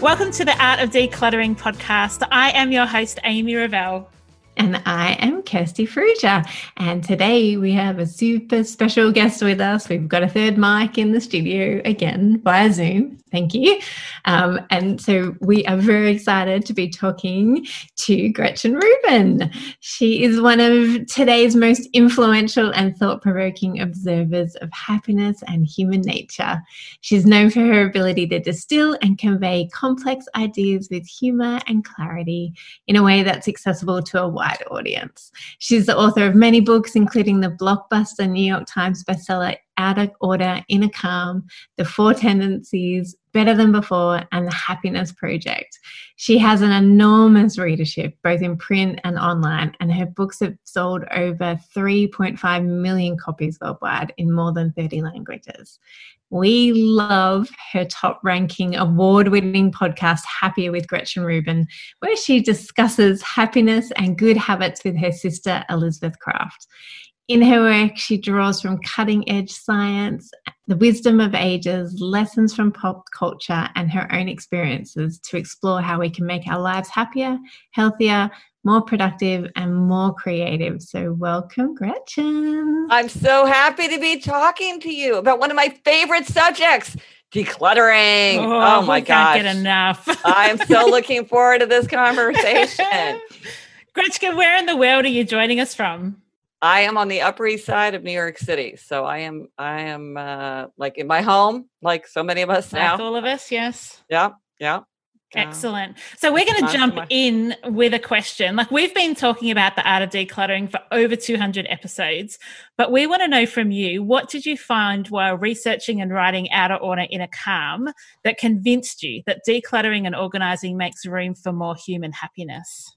Welcome to the Art of Decluttering podcast. I am your host, Amy Revell. And I am Kirsty Farrugia. And today we have a super special guest with us. We've got a third mic in the studio again via Zoom. Thank you. Um, and so we are very excited to be talking to Gretchen Rubin. She is one of today's most influential and thought provoking observers of happiness and human nature. She's known for her ability to distill and convey complex ideas with humor and clarity in a way that's accessible to a wide audience. She's the author of many books, including the blockbuster New York Times bestseller out of order, inner calm, the four tendencies, better than before, and the happiness project. She has an enormous readership, both in print and online, and her books have sold over 3.5 million copies worldwide in more than 30 languages. We love her top ranking award winning podcast, Happier with Gretchen Rubin, where she discusses happiness and good habits with her sister, Elizabeth Craft. In her work, she draws from cutting edge science, the wisdom of ages, lessons from pop culture, and her own experiences to explore how we can make our lives happier, healthier, more productive, and more creative. So, welcome, Gretchen. I'm so happy to be talking to you about one of my favorite subjects. Decluttering. Oh, oh my gosh. Get enough. I'm so looking forward to this conversation. Gretchen, where in the world are you joining us from? I am on the Upper East Side of New York City, so I am I am uh, like in my home, like so many of us now. Like all of us, yes. Yeah, yeah. Excellent. So we're going to jump in with a question. Like we've been talking about the art of decluttering for over 200 episodes, but we want to know from you what did you find while researching and writing Outer Order Inner Calm that convinced you that decluttering and organizing makes room for more human happiness?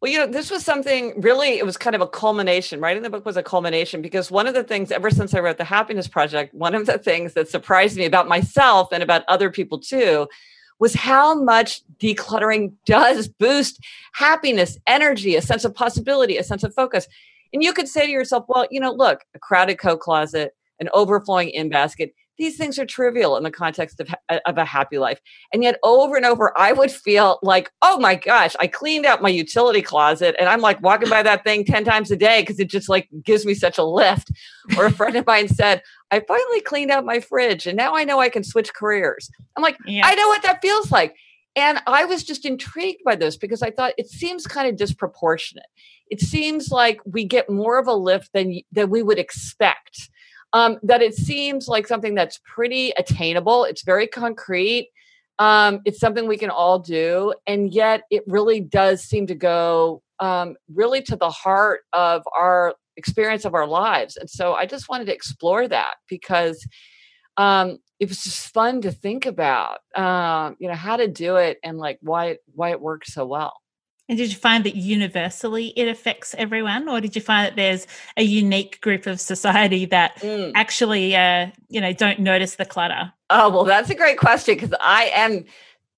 Well, you know, this was something really, it was kind of a culmination. Writing the book was a culmination because one of the things, ever since I wrote The Happiness Project, one of the things that surprised me about myself and about other people too was how much decluttering does boost happiness, energy, a sense of possibility, a sense of focus. And you could say to yourself, well, you know, look, a crowded coat closet, an overflowing in basket, these things are trivial in the context of, of a happy life. And yet, over and over, I would feel like, oh my gosh, I cleaned out my utility closet and I'm like walking by that thing 10 times a day because it just like gives me such a lift. Or a friend of mine said, I finally cleaned out my fridge and now I know I can switch careers. I'm like, yeah. I know what that feels like. And I was just intrigued by this because I thought it seems kind of disproportionate. It seems like we get more of a lift than, than we would expect um, that it seems like something that's pretty attainable. It's very concrete. Um, it's something we can all do. And yet it really does seem to go um, really to the heart of our experience of our lives. And so I just wanted to explore that because um, it was just fun to think about, um, you know, how to do it and like why why it works so well. And did you find that universally it affects everyone, or did you find that there's a unique group of society that mm. actually, uh, you know, don't notice the clutter? Oh well, that's a great question because I am.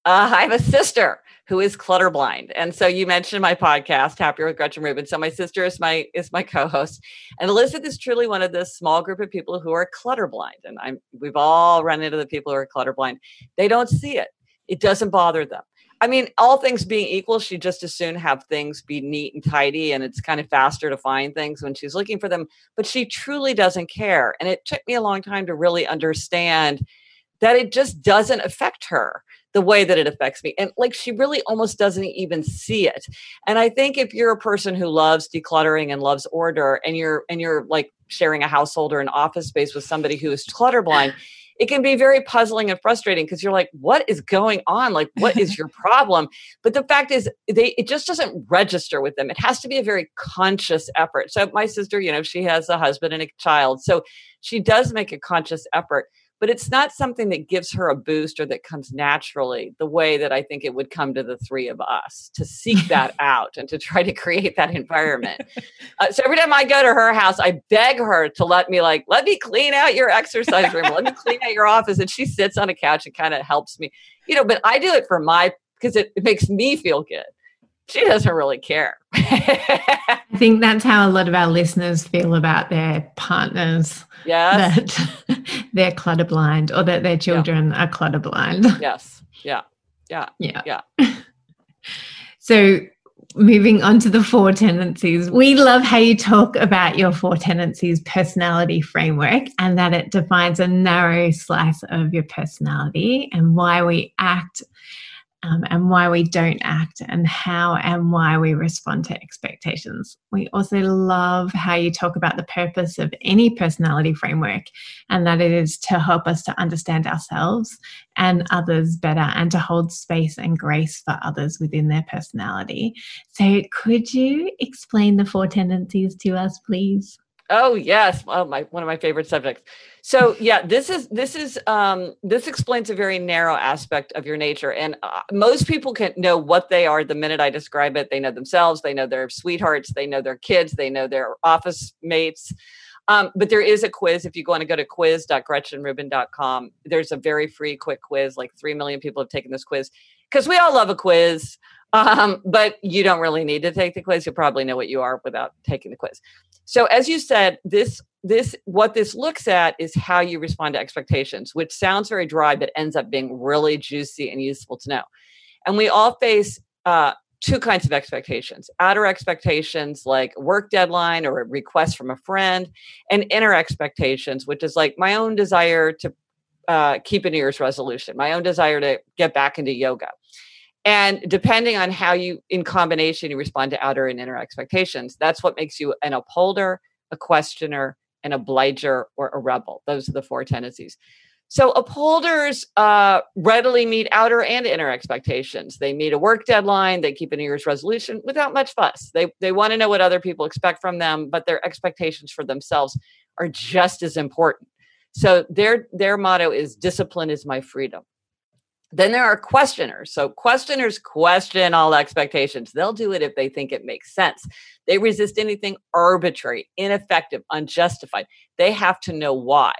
Uh, I have a sister who is clutter blind, and so you mentioned my podcast, Happier with Gretchen Rubin. So my sister is my is my co-host, and Elizabeth is truly one of this small group of people who are clutter blind, and I'm. We've all run into the people who are clutter blind. They don't see it. It doesn't bother them I mean, all things being equal, she'd just as soon have things be neat and tidy, and it's kind of faster to find things when she's looking for them. But she truly doesn't care. And it took me a long time to really understand that it just doesn't affect her the way that it affects me. And like she really almost doesn't even see it. And I think if you're a person who loves decluttering and loves order and you're and you're like sharing a household or an office space with somebody who is clutter blind, it can be very puzzling and frustrating because you're like, what is going on? Like, what is your problem? But the fact is, they it just doesn't register with them. It has to be a very conscious effort. So my sister, you know, she has a husband and a child, so she does make a conscious effort but it's not something that gives her a boost or that comes naturally the way that I think it would come to the three of us to seek that out and to try to create that environment. Uh, so every time I go to her house, I beg her to let me like, let me clean out your exercise room, let me clean out your office. And she sits on a couch and kind of helps me, you know, but I do it for my, because it, it makes me feel good she doesn't really care. I think that's how a lot of our listeners feel about their partners. Yes. That they're clutter blind or that their children yeah. are clutter blind. Yes. Yeah. Yeah. Yeah. Yeah. so moving on to the four tendencies, we love how you talk about your four tendencies personality framework and that it defines a narrow slice of your personality and why we act um, and why we don't act and how and why we respond to expectations. We also love how you talk about the purpose of any personality framework and that it is to help us to understand ourselves and others better and to hold space and grace for others within their personality. So, could you explain the four tendencies to us, please? Oh yes, oh, my one of my favorite subjects. So yeah, this is this is um, this explains a very narrow aspect of your nature, and uh, most people can know what they are the minute I describe it. They know themselves, they know their sweethearts, they know their kids, they know their office mates. Um, but there is a quiz. If you want to go to quiz.gretchenrubin.com, there's a very free quick quiz. Like three million people have taken this quiz because we all love a quiz. Um, but you don't really need to take the quiz. You'll probably know what you are without taking the quiz. So as you said, this this what this looks at is how you respond to expectations, which sounds very dry, but ends up being really juicy and useful to know. And we all face uh, two kinds of expectations outer expectations like work deadline or a request from a friend and inner expectations which is like my own desire to uh, keep a new year's resolution my own desire to get back into yoga and depending on how you, in combination, you respond to outer and inner expectations, that's what makes you an upholder, a questioner, an obliger, or a rebel. Those are the four tendencies. So upholders uh, readily meet outer and inner expectations. They meet a work deadline. They keep a New Year's resolution without much fuss. They they want to know what other people expect from them, but their expectations for themselves are just as important. So their their motto is discipline is my freedom. Then there are questioners. So questioners question all expectations. They'll do it if they think it makes sense. They resist anything arbitrary, ineffective, unjustified. They have to know why.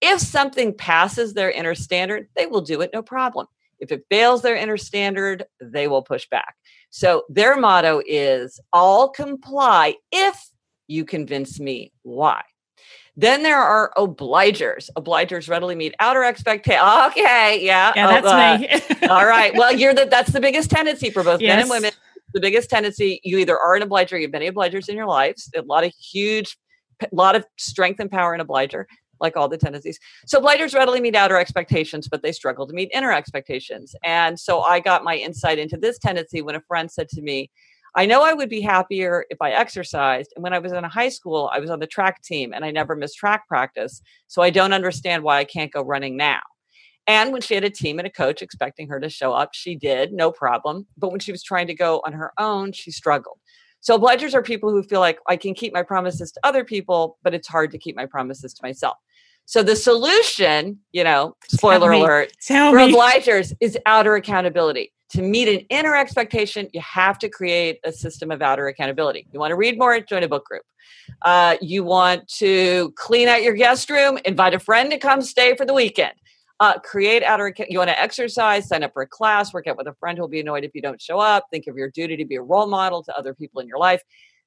If something passes their inner standard, they will do it no problem. If it fails their inner standard, they will push back. So their motto is I'll comply if you convince me why. Then there are obligers. Obligers readily meet outer expectations. Okay, yeah. Yeah, that's uh, me. all right. Well, you're the that's the biggest tendency for both yes. men and women. The biggest tendency, you either are an obliger, you've many obligers in your lives, a lot of huge, a lot of strength and power in obliger, like all the tendencies. So obligers readily meet outer expectations, but they struggle to meet inner expectations. And so I got my insight into this tendency when a friend said to me, I know I would be happier if I exercised. And when I was in high school, I was on the track team and I never missed track practice. So I don't understand why I can't go running now. And when she had a team and a coach expecting her to show up, she did, no problem. But when she was trying to go on her own, she struggled. So obligers are people who feel like I can keep my promises to other people, but it's hard to keep my promises to myself. So the solution, you know, spoiler alert, Tell for me. obligers is outer accountability. To meet an inner expectation, you have to create a system of outer accountability. You want to read more, join a book group. Uh, you want to clean out your guest room, invite a friend to come stay for the weekend. Uh, create outer, you want to exercise, sign up for a class, work out with a friend who'll be annoyed if you don't show up. Think of your duty to be a role model to other people in your life.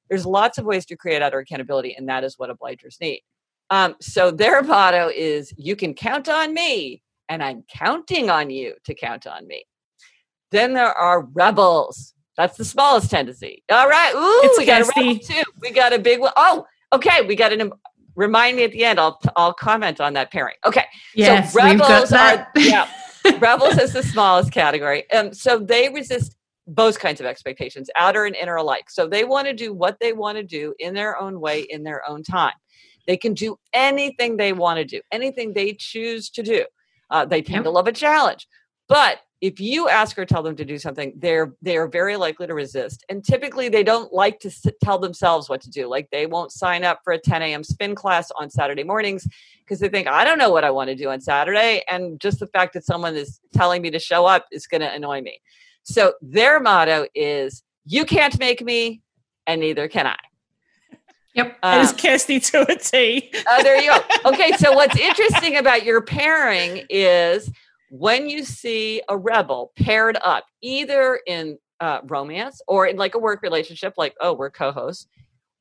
There's lots of ways to create outer accountability, and that is what obligers need. Um, so their motto is you can count on me, and I'm counting on you to count on me. Then there are rebels. That's the smallest tendency. All right. Ooh, it's we got a rebel too. We got a big one. Oh, okay. We got an remind me at the end. I'll I'll comment on that pairing. Okay. Yes, so rebels are yeah. rebels is the smallest category. Um, so they resist both kinds of expectations, outer and inner alike. So they want to do what they want to do in their own way, in their own time. They can do anything they want to do, anything they choose to do. Uh, they tend yep. to love a challenge. But if you ask or tell them to do something, they're they are very likely to resist. And typically, they don't like to sit, tell themselves what to do. Like they won't sign up for a 10 a.m. spin class on Saturday mornings because they think I don't know what I want to do on Saturday, and just the fact that someone is telling me to show up is going to annoy me. So their motto is you can't make me, and neither can I. Yep. Um, it's Kirsty to a T. uh, there you go. Okay. So what's interesting about your pairing is when you see a rebel paired up, either in uh, romance or in like a work relationship, like, oh, we're co hosts.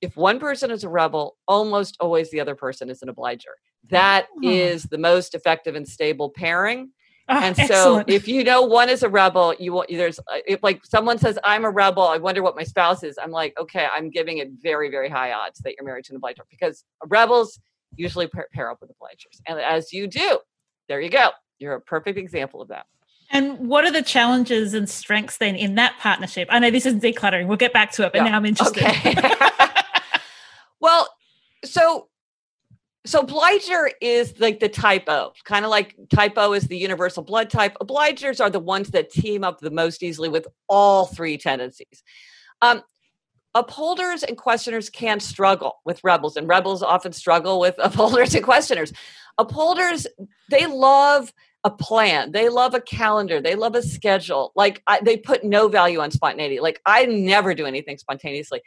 If one person is a rebel, almost always the other person is an obliger. That oh. is the most effective and stable pairing. Oh, and so excellent. if you know one is a rebel, you want there's uh, if like someone says I'm a rebel, I wonder what my spouse is. I'm like, okay, I'm giving it very very high odds that you're married to an obliger because rebels usually pair, pair up with obligers, and as you do, there you go. You're a perfect example of that. And what are the challenges and strengths then in that partnership? I know this isn't decluttering. We'll get back to it, but yeah. now I'm interested. Okay. well, so so obliger is like the type O, kind of like type O is the universal blood type. Obligers are the ones that team up the most easily with all three tendencies. Um, upholders and questioners can struggle with rebels, and rebels often struggle with upholders and questioners. Upholders, they love a plan. They love a calendar. They love a schedule. Like I, they put no value on spontaneity. Like I never do anything spontaneously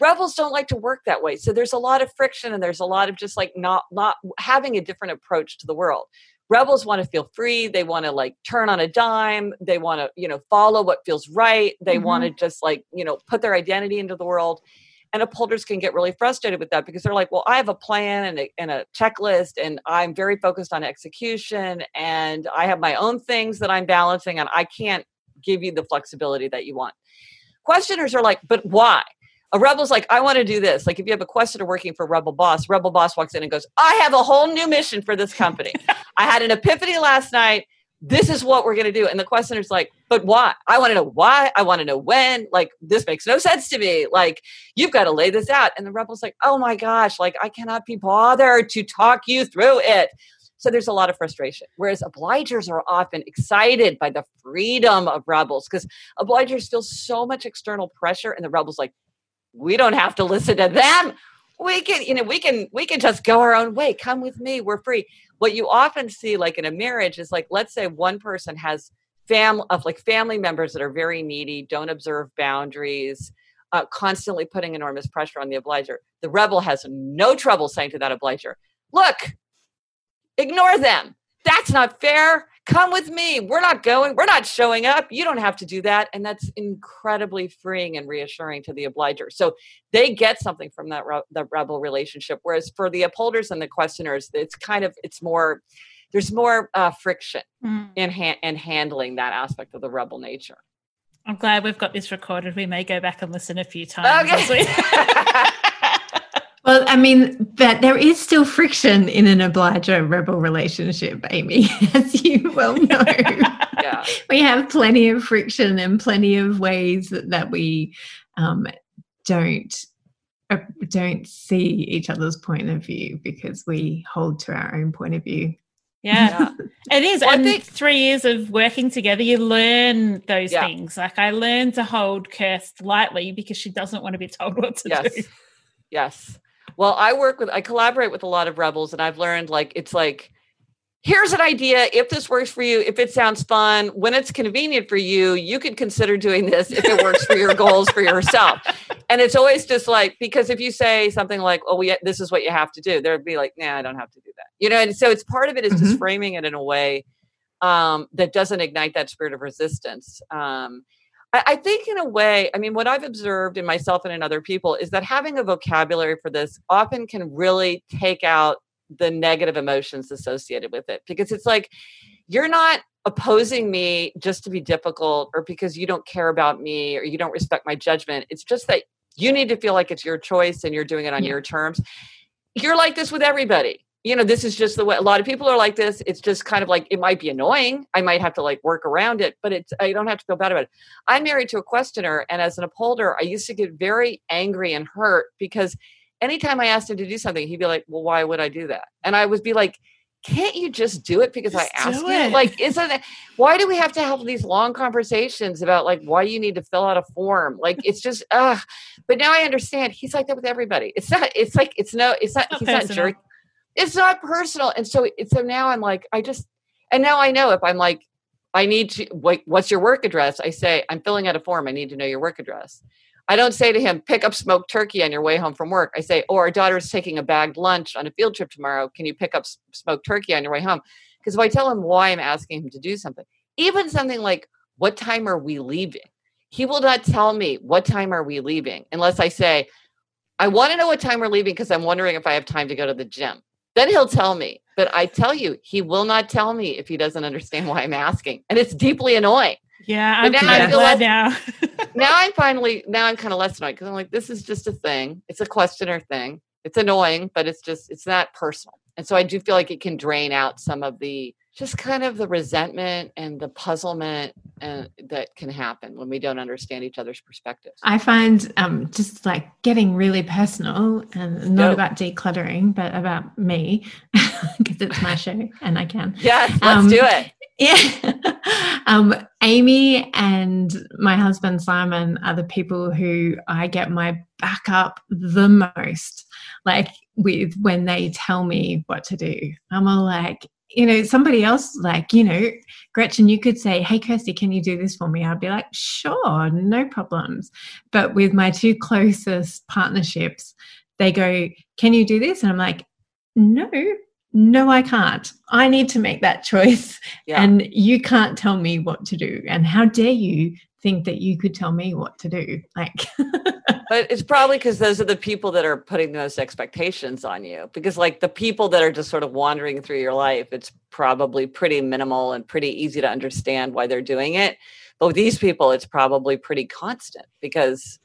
rebels don't like to work that way so there's a lot of friction and there's a lot of just like not not having a different approach to the world rebels want to feel free they want to like turn on a dime they want to you know follow what feels right they mm-hmm. want to just like you know put their identity into the world. And upholders can get really frustrated with that because they're like well i have a plan and a, and a checklist and i'm very focused on execution and i have my own things that i'm balancing and i can't give you the flexibility that you want. Questioners are like but why a rebel's like, I want to do this. Like if you have a questioner working for Rebel Boss, Rebel Boss walks in and goes, I have a whole new mission for this company. I had an epiphany last night. This is what we're going to do. And the questioner's like, but why? I want to know why. I want to know when. Like, this makes no sense to me. Like, you've got to lay this out. And the rebel's like, oh my gosh, like, I cannot be bothered to talk you through it. So there's a lot of frustration. Whereas obligers are often excited by the freedom of rebels because obligers feel so much external pressure. And the rebels like, we don't have to listen to them. We can you know we can we can just go our own way. Come with me. We're free. What you often see like in a marriage is like let's say one person has family of like family members that are very needy don't observe boundaries uh, constantly putting enormous pressure on the obliger. The rebel has no trouble saying to that obliger look ignore them. That's not fair come with me. We're not going, we're not showing up. You don't have to do that. And that's incredibly freeing and reassuring to the obliger. So they get something from that re- the rebel relationship. Whereas for the upholders and the questioners, it's kind of, it's more, there's more uh, friction mm. in, ha- in handling that aspect of the rebel nature. I'm glad we've got this recorded. We may go back and listen a few times. Okay. Well, I mean, but there is still friction in an obliger rebel relationship, Amy, as you well know. yeah. We have plenty of friction and plenty of ways that, that we um, don't uh, don't see each other's point of view because we hold to our own point of view. Yeah, it is. Well, I think three years of working together, you learn those yeah. things. Like I learned to hold Kirst lightly because she doesn't want to be told what to yes. do. Yes. Well, I work with, I collaborate with a lot of rebels, and I've learned like it's like here's an idea. If this works for you, if it sounds fun, when it's convenient for you, you could consider doing this if it works for your goals for yourself. And it's always just like, because if you say something like, oh, we, this is what you have to do, there'd be like, nah, I don't have to do that. You know, and so it's part of it is mm-hmm. just framing it in a way um, that doesn't ignite that spirit of resistance. Um, I, think, in a way, I mean, what I've observed in myself and in other people is that having a vocabulary for this often can really take out the negative emotions associated with it because it's like you're not opposing me just to be difficult or because you don't care about me or you don't respect my judgment. It's just that you need to feel like it's your choice and you're doing it on yeah. your terms. You're like this with everybody. You know, this is just the way a lot of people are like this. It's just kind of like it might be annoying. I might have to like work around it, but it's I don't have to feel bad about it. I'm married to a questioner, and as an upholder, I used to get very angry and hurt because anytime I asked him to do something, he'd be like, Well, why would I do that? And I would be like, can't you just do it because just I asked you? Like, isn't it? Why do we have to have these long conversations about like why you need to fill out a form? Like, it's just, ugh. But now I understand. He's like that with everybody. It's not. It's like it's no. It's not. It's not he's not jerk. It's not personal. And so, so now I'm like, I just, and now I know if I'm like, I need to. Like, what's your work address? I say I'm filling out a form. I need to know your work address. I don't say to him, pick up smoked turkey on your way home from work. I say, oh, our daughter's taking a bagged lunch on a field trip tomorrow. Can you pick up smoked turkey on your way home? Because if I tell him why I'm asking him to do something, even something like, what time are we leaving? He will not tell me, what time are we leaving? Unless I say, I want to know what time we're leaving because I'm wondering if I have time to go to the gym. Then he'll tell me. But I tell you, he will not tell me if he doesn't understand why I'm asking. And it's deeply annoying. Yeah, I'm now glad now. now I'm finally now I'm kind of less annoyed because I'm like, this is just a thing. It's a questioner thing. It's annoying, but it's just it's not personal. And so I do feel like it can drain out some of the just kind of the resentment and the puzzlement uh, that can happen when we don't understand each other's perspectives. I find um, just like getting really personal and not yep. about decluttering, but about me because it's my show and I can. Yes, let's um, do it. Yeah. um, Amy and my husband Simon are the people who I get my back up the most, like with when they tell me what to do. I'm all like, you know, somebody else, like, you know, Gretchen, you could say, Hey, Kirsty, can you do this for me? I'd be like, Sure, no problems. But with my two closest partnerships, they go, Can you do this? And I'm like, No, no, I can't. I need to make that choice. Yeah. And you can't tell me what to do. And how dare you think that you could tell me what to do? Like, but it's probably because those are the people that are putting those expectations on you. Because, like, the people that are just sort of wandering through your life, it's probably pretty minimal and pretty easy to understand why they're doing it. But with these people, it's probably pretty constant because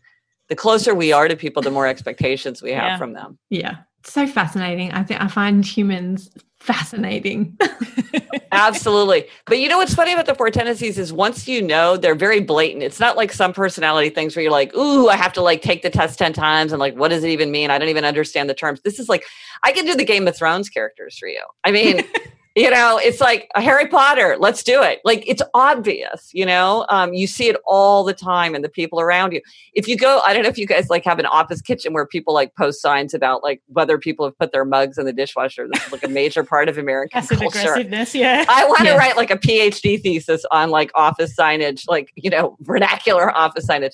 the closer we are to people, the more expectations we have yeah. from them. Yeah so fascinating. I think I find humans fascinating. Absolutely. But you know what's funny about the four tendencies is once you know, they're very blatant. It's not like some personality things where you're like, ooh, I have to like take the test 10 times and like, what does it even mean? I don't even understand the terms. This is like, I can do the Game of Thrones characters for you. I mean, you know it's like harry potter let's do it. Like it's obvious you know? Um, you see it all the time and the people around you. If you go i don't know if you guys like have an office kitchen where people like post signs about like whether people have put their mugs in the dishwasher. This is like a major part of american Passive culture. aggressiveness yeah. I want to yeah. write like a phd thesis on like office signage like you know vernacular office signage.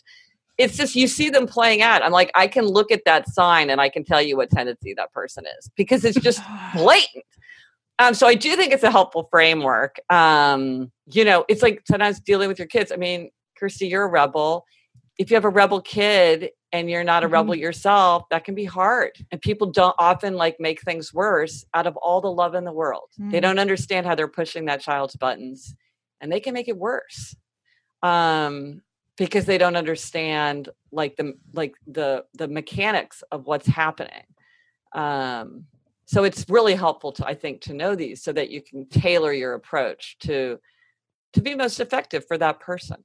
It's just you see them playing out. I'm like i can look at that sign and i can tell you what tendency that person is because it's just blatant um, so I do think it's a helpful framework. Um, you know, it's like sometimes dealing with your kids. I mean, Kirsty, you're a rebel. If you have a rebel kid and you're not a mm-hmm. rebel yourself, that can be hard. And people don't often like make things worse out of all the love in the world. Mm-hmm. They don't understand how they're pushing that child's buttons and they can make it worse. Um, because they don't understand like the like the the mechanics of what's happening. Um, so it's really helpful to i think to know these so that you can tailor your approach to to be most effective for that person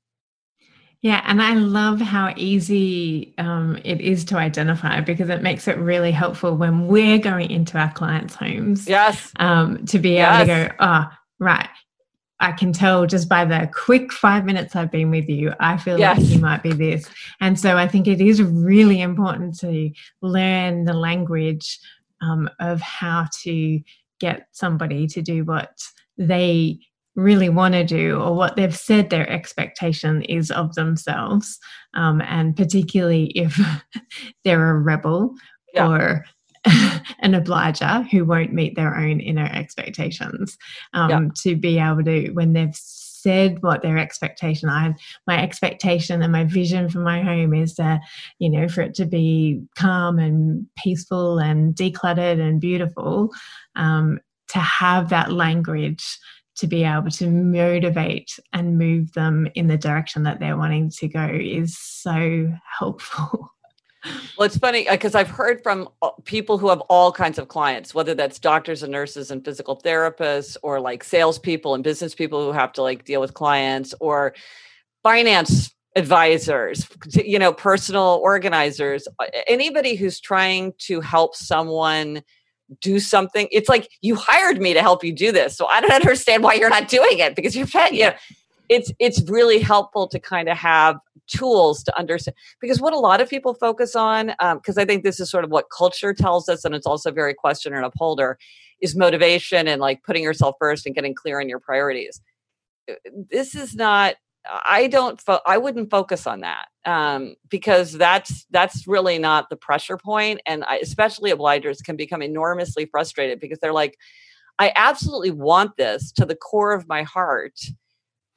yeah, and I love how easy um, it is to identify because it makes it really helpful when we're going into our clients' homes. Yes. Um, to be able to go, oh, right. I can tell just by the quick five minutes I've been with you, I feel yes. like you might be this. And so I think it is really important to learn the language um, of how to get somebody to do what they really want to do or what they've said their expectation is of themselves um, and particularly if they're a rebel yeah. or an obliger who won't meet their own inner expectations um, yeah. to be able to when they've said what their expectation I my expectation and my vision for my home is that you know for it to be calm and peaceful and decluttered and beautiful um, to have that language to be able to motivate and move them in the direction that they're wanting to go is so helpful. Well, it's funny because uh, I've heard from uh, people who have all kinds of clients, whether that's doctors and nurses and physical therapists, or like salespeople and business people who have to like deal with clients, or finance advisors, you know, personal organizers, uh, anybody who's trying to help someone do something. It's like you hired me to help you do this, so I don't understand why you're not doing it because you're paying. You know, it's it's really helpful to kind of have tools to understand because what a lot of people focus on because um, i think this is sort of what culture tells us and it's also very questioner and upholder is motivation and like putting yourself first and getting clear on your priorities. Uh, this is not i don't fo- i wouldn't focus on that um, because that's that's really not the pressure point and I, especially obligers can become enormously frustrated because they're like i absolutely want this to the core of my heart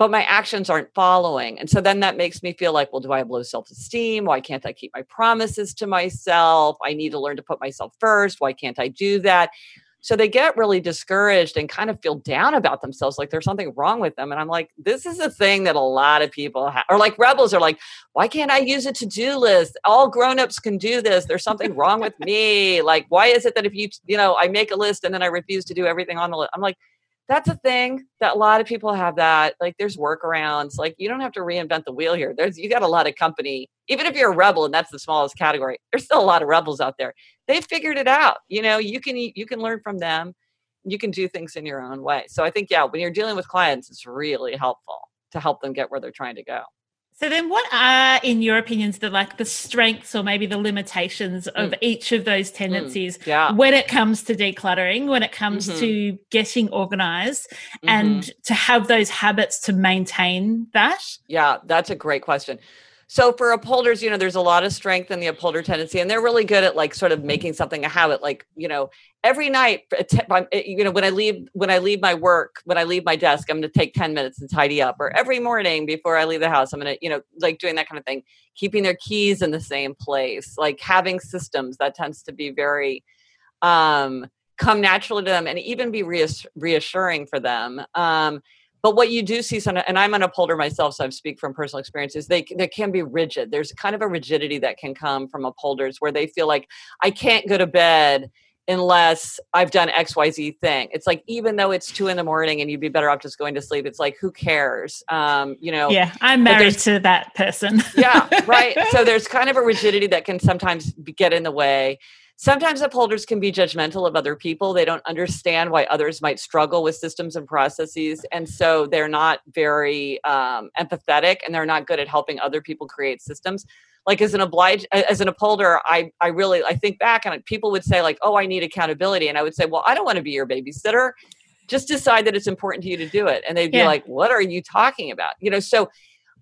but my actions aren't following. And so then that makes me feel like, well, do I have low self esteem? Why can't I keep my promises to myself? I need to learn to put myself first. Why can't I do that? So they get really discouraged and kind of feel down about themselves, like there's something wrong with them. And I'm like, this is a thing that a lot of people have, or like rebels are like, why can't I use a to do list? All grown-ups can do this. There's something wrong with me. Like, why is it that if you, you know, I make a list and then I refuse to do everything on the list? I'm like, that's a thing that a lot of people have that like there's workarounds like you don't have to reinvent the wheel here. There's you got a lot of company even if you're a rebel and that's the smallest category there's still a lot of rebels out there. They figured it out you know you can you can learn from them. You can do things in your own way. So i think yeah when you're dealing with clients it's really helpful to help them get where they're trying to go so then what are in your opinions the like the strengths or maybe the limitations of mm. each of those mm. tendencies mm. yeah. when it comes to decluttering, when it comes mm-hmm. to getting organized mm-hmm. and to have those habits to maintain that? Yeah, that's a great question. So for upholders, you know, there's a lot of strength in the upholder tendency, and they're really good at like sort of making something a habit. Like, you know, every night, you know, when I leave when I leave my work, when I leave my desk, I'm going to take 10 minutes and tidy up. Or every morning before I leave the house, I'm going to, you know, like doing that kind of thing. Keeping their keys in the same place, like having systems that tends to be very um come naturally to them and even be reassuring for them. Um, but what you do see some, and I'm an upholder myself, so I speak from personal experiences. They they can be rigid. There's kind of a rigidity that can come from upholders where they feel like I can't go to bed unless I've done XYZ thing. It's like even though it's two in the morning and you'd be better off just going to sleep, it's like who cares? Um, you know. Yeah, I'm married to that person. yeah, right. So there's kind of a rigidity that can sometimes get in the way sometimes upholders can be judgmental of other people. They don't understand why others might struggle with systems and processes. And so they're not very um, empathetic and they're not good at helping other people create systems. Like as an oblige, as an upholder, I, I really, I think back and people would say like, oh, I need accountability. And I would say, well, I don't want to be your babysitter. Just decide that it's important to you to do it. And they'd be yeah. like, what are you talking about? You know, so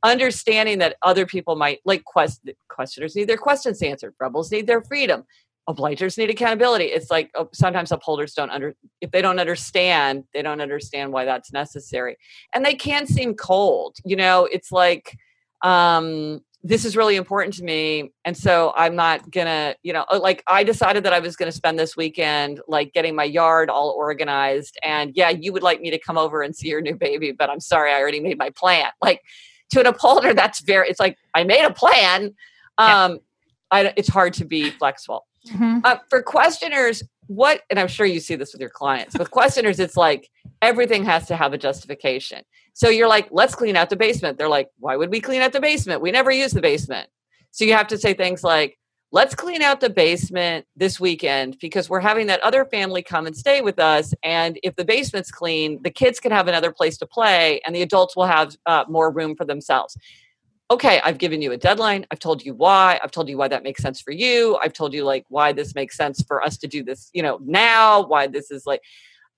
understanding that other people might like quest- questioners need their questions answered rebels need their freedom obligers need accountability. It's like oh, sometimes upholders don't under if they don't understand they don't understand why that's necessary. And they can seem cold you know it's like um this is really important to me and so i'm not gonna you know uh, like i decided that i was gonna spend this weekend like getting my yard all organized and yeah you would like me to come over and see your new baby but i'm sorry i already made my plan. Like to an upholder that's very it's like i made a plan. Um yeah. I, it's hard to be flexible Mm-hmm. Uh, for questioners, what, and I'm sure you see this with your clients, with questioners, it's like everything has to have a justification. So you're like, let's clean out the basement. They're like, why would we clean out the basement? We never use the basement. So you have to say things like, let's clean out the basement this weekend because we're having that other family come and stay with us. And if the basement's clean, the kids can have another place to play and the adults will have uh, more room for themselves okay, I've given you a deadline. I've told you why. I've told you why that makes sense for you. I've told you like why this makes sense for us to do this, you know, now, why this is like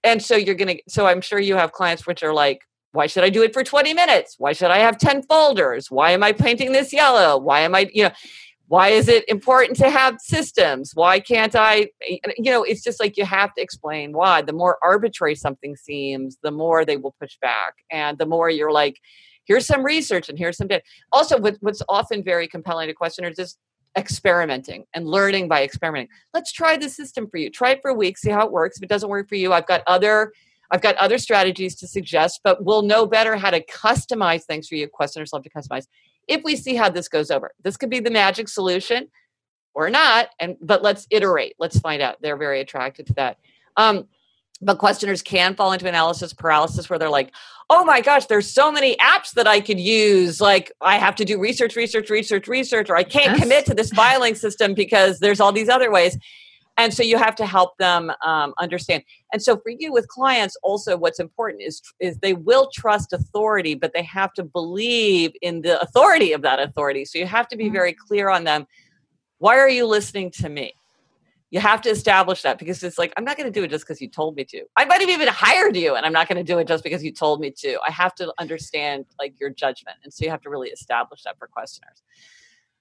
and so you're going to so i'm sure you have clients which are like why should i do it for 20 minutes why should i have 10 folders why am i painting this yellow why am i you know why is it important to have systems why can't i you know it's just like you have to explain why the more arbitrary something seems the more they will push back and the more you're like here's some research and here's some data also what's often very compelling to questioners is experimenting and learning by experimenting. Let's try the system for you. Try it for a week, see how it works. If it doesn't work for you, I've got other I've got other strategies to suggest, but we'll know better how to customize things for you. Questioners love to customize. If we see how this goes over, this could be the magic solution or not. And but let's iterate. Let's find out. They're very attracted to that. Um, but questioners can fall into analysis paralysis where they're like, oh my gosh, there's so many apps that I could use. Like, I have to do research, research, research, research, or I can't yes. commit to this filing system because there's all these other ways. And so you have to help them um, understand. And so for you with clients, also what's important is is they will trust authority, but they have to believe in the authority of that authority. So you have to be mm-hmm. very clear on them. Why are you listening to me? You have to establish that because it's like i'm not going to do it just because you told me to. I might have even hired you and i'm not going to do it just because you told me to. I have to understand like your judgment and so you have to really establish that for questioners.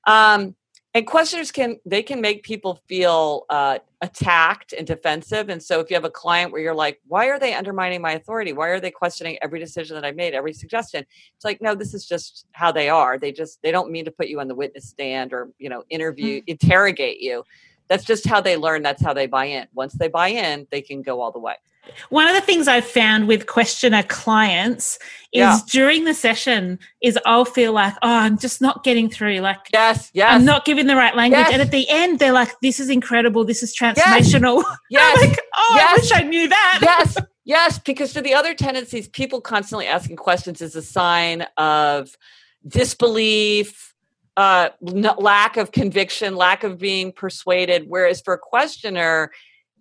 Um, and questioners can they can make people feel uh, attacked and defensive and so if you have a client where you're like why are they undermining my authority? Why are they questioning every decision that i made every suggestion? It's like no this is just how they are. They just they don't mean to put you on the witness stand or you know interview mm-hmm. interrogate you that's just how they learn that's how they buy in once they buy in they can go all the way one of the things I've found with questioner clients is yeah. during the session is I'll feel like, oh, I'm just not getting through. Like, yes, yes. I'm not giving the right language. Yes. And at the end, they're like, this is incredible. This is transformational. Yes. yes. like, oh, yes. I wish I knew that. Yes. Yes. Because to the other tendencies, people constantly asking questions is a sign of disbelief, uh, lack of conviction, lack of being persuaded. Whereas for a questioner,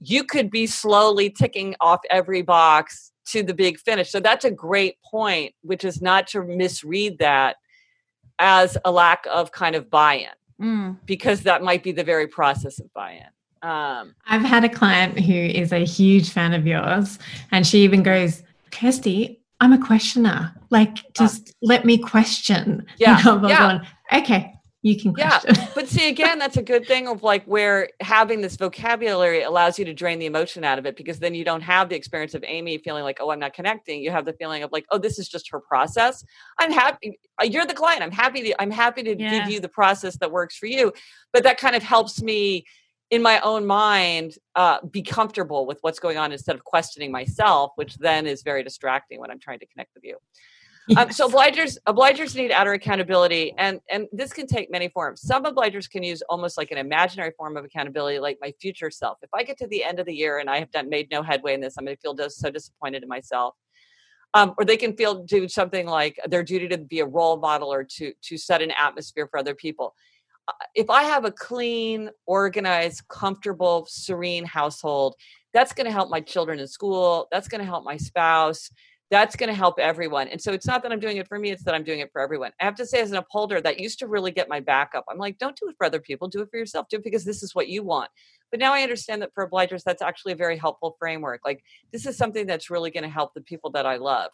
you could be slowly ticking off every box to the big finish. So that's a great point, which is not to misread that as a lack of kind of buy in, mm. because that might be the very process of buy in. Um, I've had a client who is a huge fan of yours, and she even goes, Kirsty, I'm a questioner. Like, ah. just uh, let me question. Yeah. You know, yeah okay you can question. yeah but see again that's a good thing of like where having this vocabulary allows you to drain the emotion out of it because then you don't have the experience of amy feeling like oh i'm not connecting you have the feeling of like oh this is just her process i'm happy uh, you're the client i'm happy to i'm happy to yeah. give you the process that works for you but that kind of helps me in my own mind uh, be comfortable with what's going on instead of questioning myself which then is very distracting when i'm trying to connect with you um, so obligers obligers need outer accountability, and and this can take many forms. Some obligers can use almost like an imaginary form of accountability, like my future self. If I get to the end of the year and I have done made no headway in this, I'm going to feel so disappointed in myself. Um, or they can feel do something like their duty to be a role model or to to set an atmosphere for other people. Uh, if I have a clean, organized, comfortable, serene household, that's going to help my children in school. That's going to help my spouse that's going to help everyone. And so it's not that I'm doing it for me, it's that I'm doing it for everyone. I have to say, as an upholder, that used to really get my back up. I'm like, don't do it for other people, do it for yourself, do it because this is what you want. But now I understand that for obligers, that's actually a very helpful framework. Like, this is something that's really going to help the people that I love.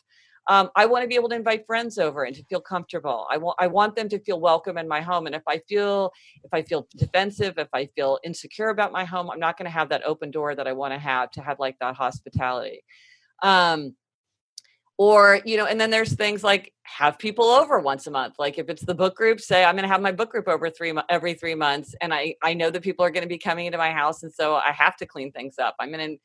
Um, I want to be able to invite friends over and to feel comfortable. I want I want them to feel welcome in my home. And if I feel if I feel defensive, if I feel insecure about my home, I'm not going to have that open door that I want to have to have like that hospitality. Um, or you know and then there's things like have people over once a month. Like if it's the book group say i'm going to have my book group over three every three months and i i know that people are going to be coming into my house and so i have to clean things up. I'm going to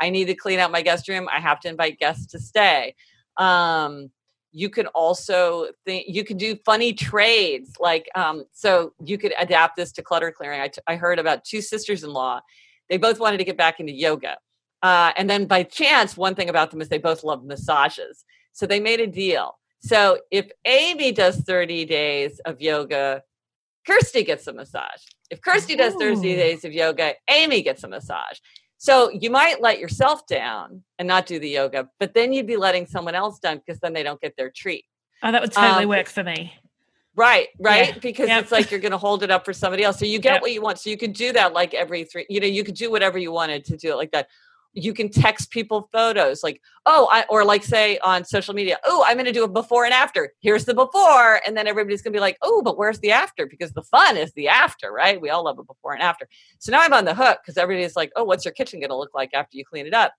i need to clean out my guest room. I have to invite guests to stay. Um you can also think you can do funny trades like um so you could adapt this to clutter clearing. I, t- I heard about two sisters-in-law. They both wanted to get back into yoga uh, and then by chance, one thing about them is they both love massages. So they made a deal. So if Amy does 30 days of yoga, Kirsty gets a massage. If Kirsty does 30 days of yoga, Amy gets a massage. So you might let yourself down and not do the yoga, but then you'd be letting someone else down because then they don't get their treat. Oh, that would totally um, work for me. Right, right. Yeah. Because yep. it's like you're going to hold it up for somebody else. So you get yep. what you want. So you could do that like every three, you know, you could do whatever you wanted to do it like that you can text people photos like oh I, or like say on social media oh i'm going to do a before and after. Here's the before and then everybody's going to be like oh but where's the after? Because the fun is the after right? We all love a before and after. So now i'm on the hook because everybody's like oh what's your kitchen going to look like after you clean it up?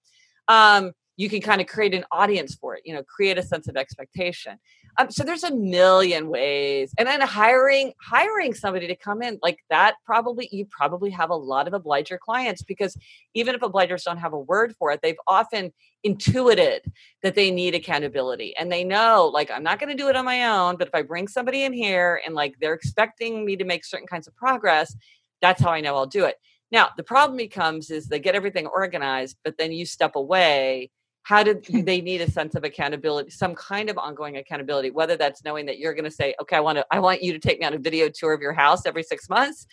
Um, you can kind of create an audience for it you know create a sense of expectation um, so there's a million ways. And then hiring hiring somebody to come in like that probably you probably have a lot of obliger clients because even if obligers don't have a word for it they've often intuited that they need accountability. And they know like i'm not going to do it on my own but if i bring somebody in here and like they're expecting me to make certain kinds of progress that's how i know i'll do it. Now the problem becomes is they get everything organized but then you step away how do they need a sense of accountability some kind of ongoing accountability whether that's knowing that you're going to say okay i want to i want you to take me on a video tour of your house every six months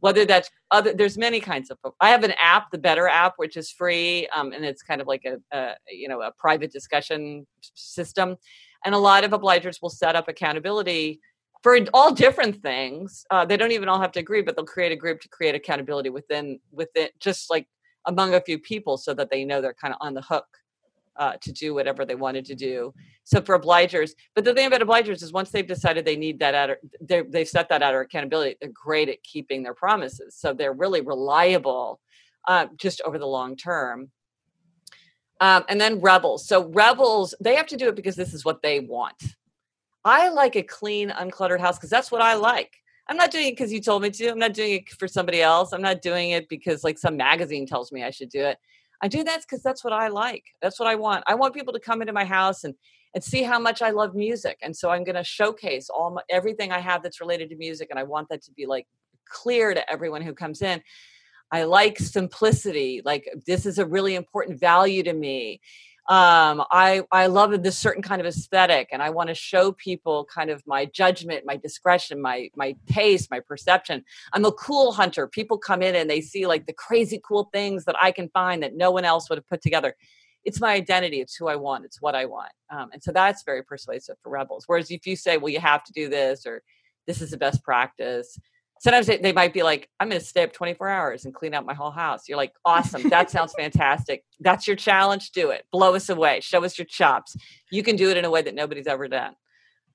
whether that's other there's many kinds of i have an app the better app which is free um, and it's kind of like a, a you know a private discussion system and a lot of obligers will set up accountability for all different things uh, they don't even all have to agree but they'll create a group to create accountability within within just like among a few people so that they know they're kind of on the hook uh, to do whatever they wanted to do. So for obligers, but the thing about obligers is once they've decided they need that out, they've set that outer accountability. They're great at keeping their promises, so they're really reliable uh, just over the long term. Um, and then rebels. So rebels, they have to do it because this is what they want. I like a clean, uncluttered house because that's what I like. I'm not doing it because you told me to. I'm not doing it for somebody else. I'm not doing it because like some magazine tells me I should do it. I do that because that's what I like. That's what I want. I want people to come into my house and and see how much I love music. And so I'm going to showcase all my, everything I have that's related to music, and I want that to be like clear to everyone who comes in. I like simplicity. Like this is a really important value to me um, I I love this certain kind of aesthetic, and I want to show people kind of my judgment, my discretion, my my taste, my perception. I'm a cool hunter. People come in and they see like the crazy cool things that I can find that no one else would have put together. It's my identity. It's who I want. It's what I want, um, and so that's very persuasive for rebels. Whereas if you say, "Well, you have to do this," or "This is the best practice," sometimes they, they might be like, I'm going to stay up 24 hours and clean out my whole house. You're like, awesome. That sounds fantastic. That's your challenge. Do it. Blow us away. Show us your chops. You can do it in a way that nobody's ever done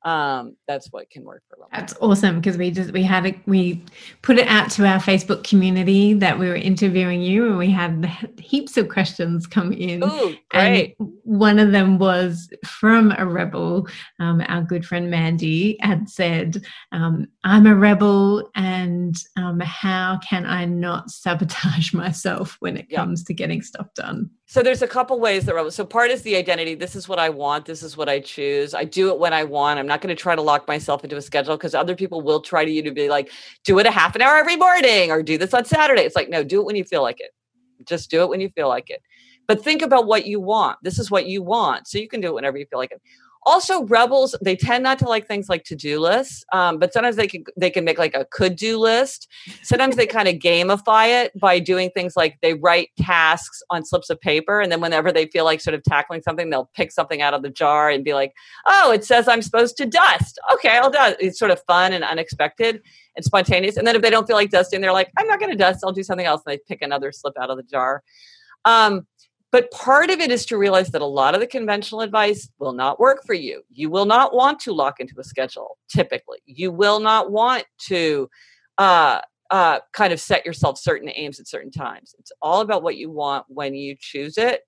um, that's what can work for them. That's awesome because we just we had a, we put it out to our Facebook community that we were interviewing you, and we had heaps of questions come in. Ooh, great! And one of them was from a rebel. Um, our good friend Mandy had said, um, "I'm a rebel, and um, how can I not sabotage myself when it comes to getting stuff done?" So there's a couple ways that so part is the identity. This is what I want. This is what I choose. I do it when I want. I'm not going to try to lock myself into a schedule because other people will try to you to be like, do it a half an hour every morning or do this on Saturday. It's like, no, do it when you feel like it. Just do it when you feel like it. But think about what you want. This is what you want. So you can do it whenever you feel like it also rebels they tend not to like things like to-do lists um, but sometimes they can they can make like a could-do list. Sometimes they kind of gamify it by doing things like they write tasks on slips of paper and then whenever they feel like sort of tackling something they'll pick something out of the jar and be like oh it says i'm supposed to dust. Okay i'll dust. It's sort of fun and unexpected and spontaneous and then if they don't feel like dusting they're like i'm not going to dust i'll do something else and they pick another slip out of the jar. Um, but part of it is to realize that a lot of the conventional advice will not work for you. You will not want to lock into a schedule, typically. You will not want to uh, uh, kind of set yourself certain aims at certain times. It's all about what you want when you choose it.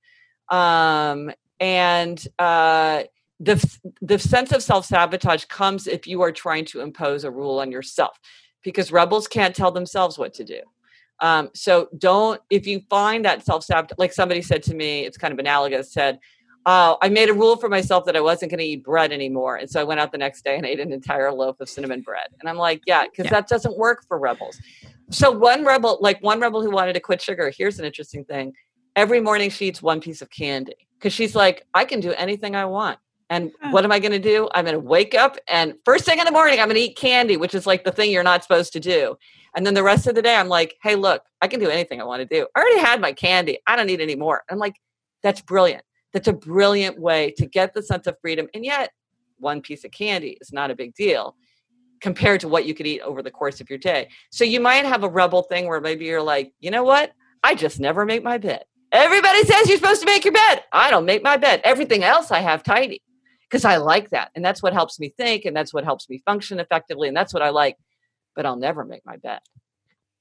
Um, and uh, the, the sense of self sabotage comes if you are trying to impose a rule on yourself because rebels can't tell themselves what to do. Um, so don't, if you find that self sabotage, like somebody said to me, it's kind of analogous, said, uh, I made a rule for myself that I wasn't going to eat bread anymore. And so I went out the next day and ate an entire loaf of cinnamon bread. And I'm like, yeah, because yeah. that doesn't work for rebels. So one rebel, like one rebel who wanted to quit sugar, here's an interesting thing. Every morning she eats one piece of candy because she's like, I can do anything I want. And what am I going to do? I'm going to wake up and first thing in the morning, I'm going to eat candy, which is like the thing you're not supposed to do. And then the rest of the day, I'm like, hey, look, I can do anything I want to do. I already had my candy. I don't need any more. I'm like, that's brilliant. That's a brilliant way to get the sense of freedom. And yet, one piece of candy is not a big deal compared to what you could eat over the course of your day. So you might have a rebel thing where maybe you're like, you know what? I just never make my bed Everybody says you're supposed to make your bed. I don't make my bed. Everything else I have tidy because I like that. And that's what helps me think and that's what helps me function effectively. And that's what I like. But I'll never make my bed.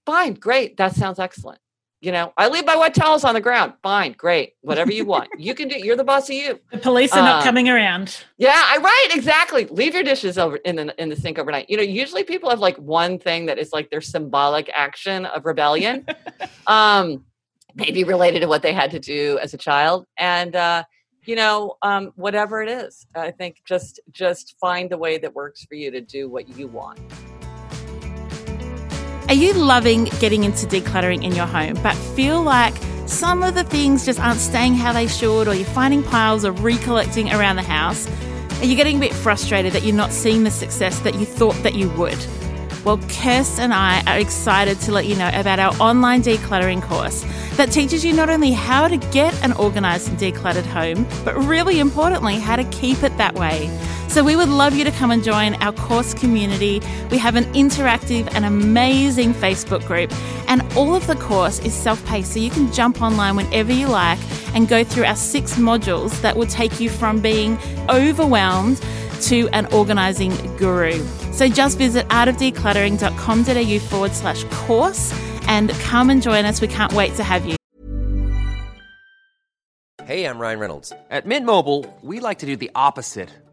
Fine, great. That sounds excellent. You know, I leave my wet towels on the ground. Fine, great. Whatever you want. You can do you're the boss of you. The police are not uh, coming around. Yeah, I right, exactly. Leave your dishes over in the in the sink overnight. You know, usually people have like one thing that is like their symbolic action of rebellion. um maybe related to what they had to do as a child. And uh you know um, whatever it is i think just just find the way that works for you to do what you want are you loving getting into decluttering in your home, but feel like some of the things just aren't staying how they should, or you're finding piles of recollecting around the house? Are you getting a bit frustrated that you're not seeing the success that you thought that you would? Well, Kirst and I are excited to let you know about our online decluttering course that teaches you not only how to get an organised and decluttered home, but really importantly, how to keep it that way. So we would love you to come and join our course community. We have an interactive and amazing Facebook group, and all of the course is self paced, so you can jump online whenever you like and go through our six modules that will take you from being overwhelmed to an organising guru. So just visit artofdecluttering.com.au forward slash course and come and join us. We can't wait to have you. Hey, I'm Ryan Reynolds. At Mint Mobile, we like to do the opposite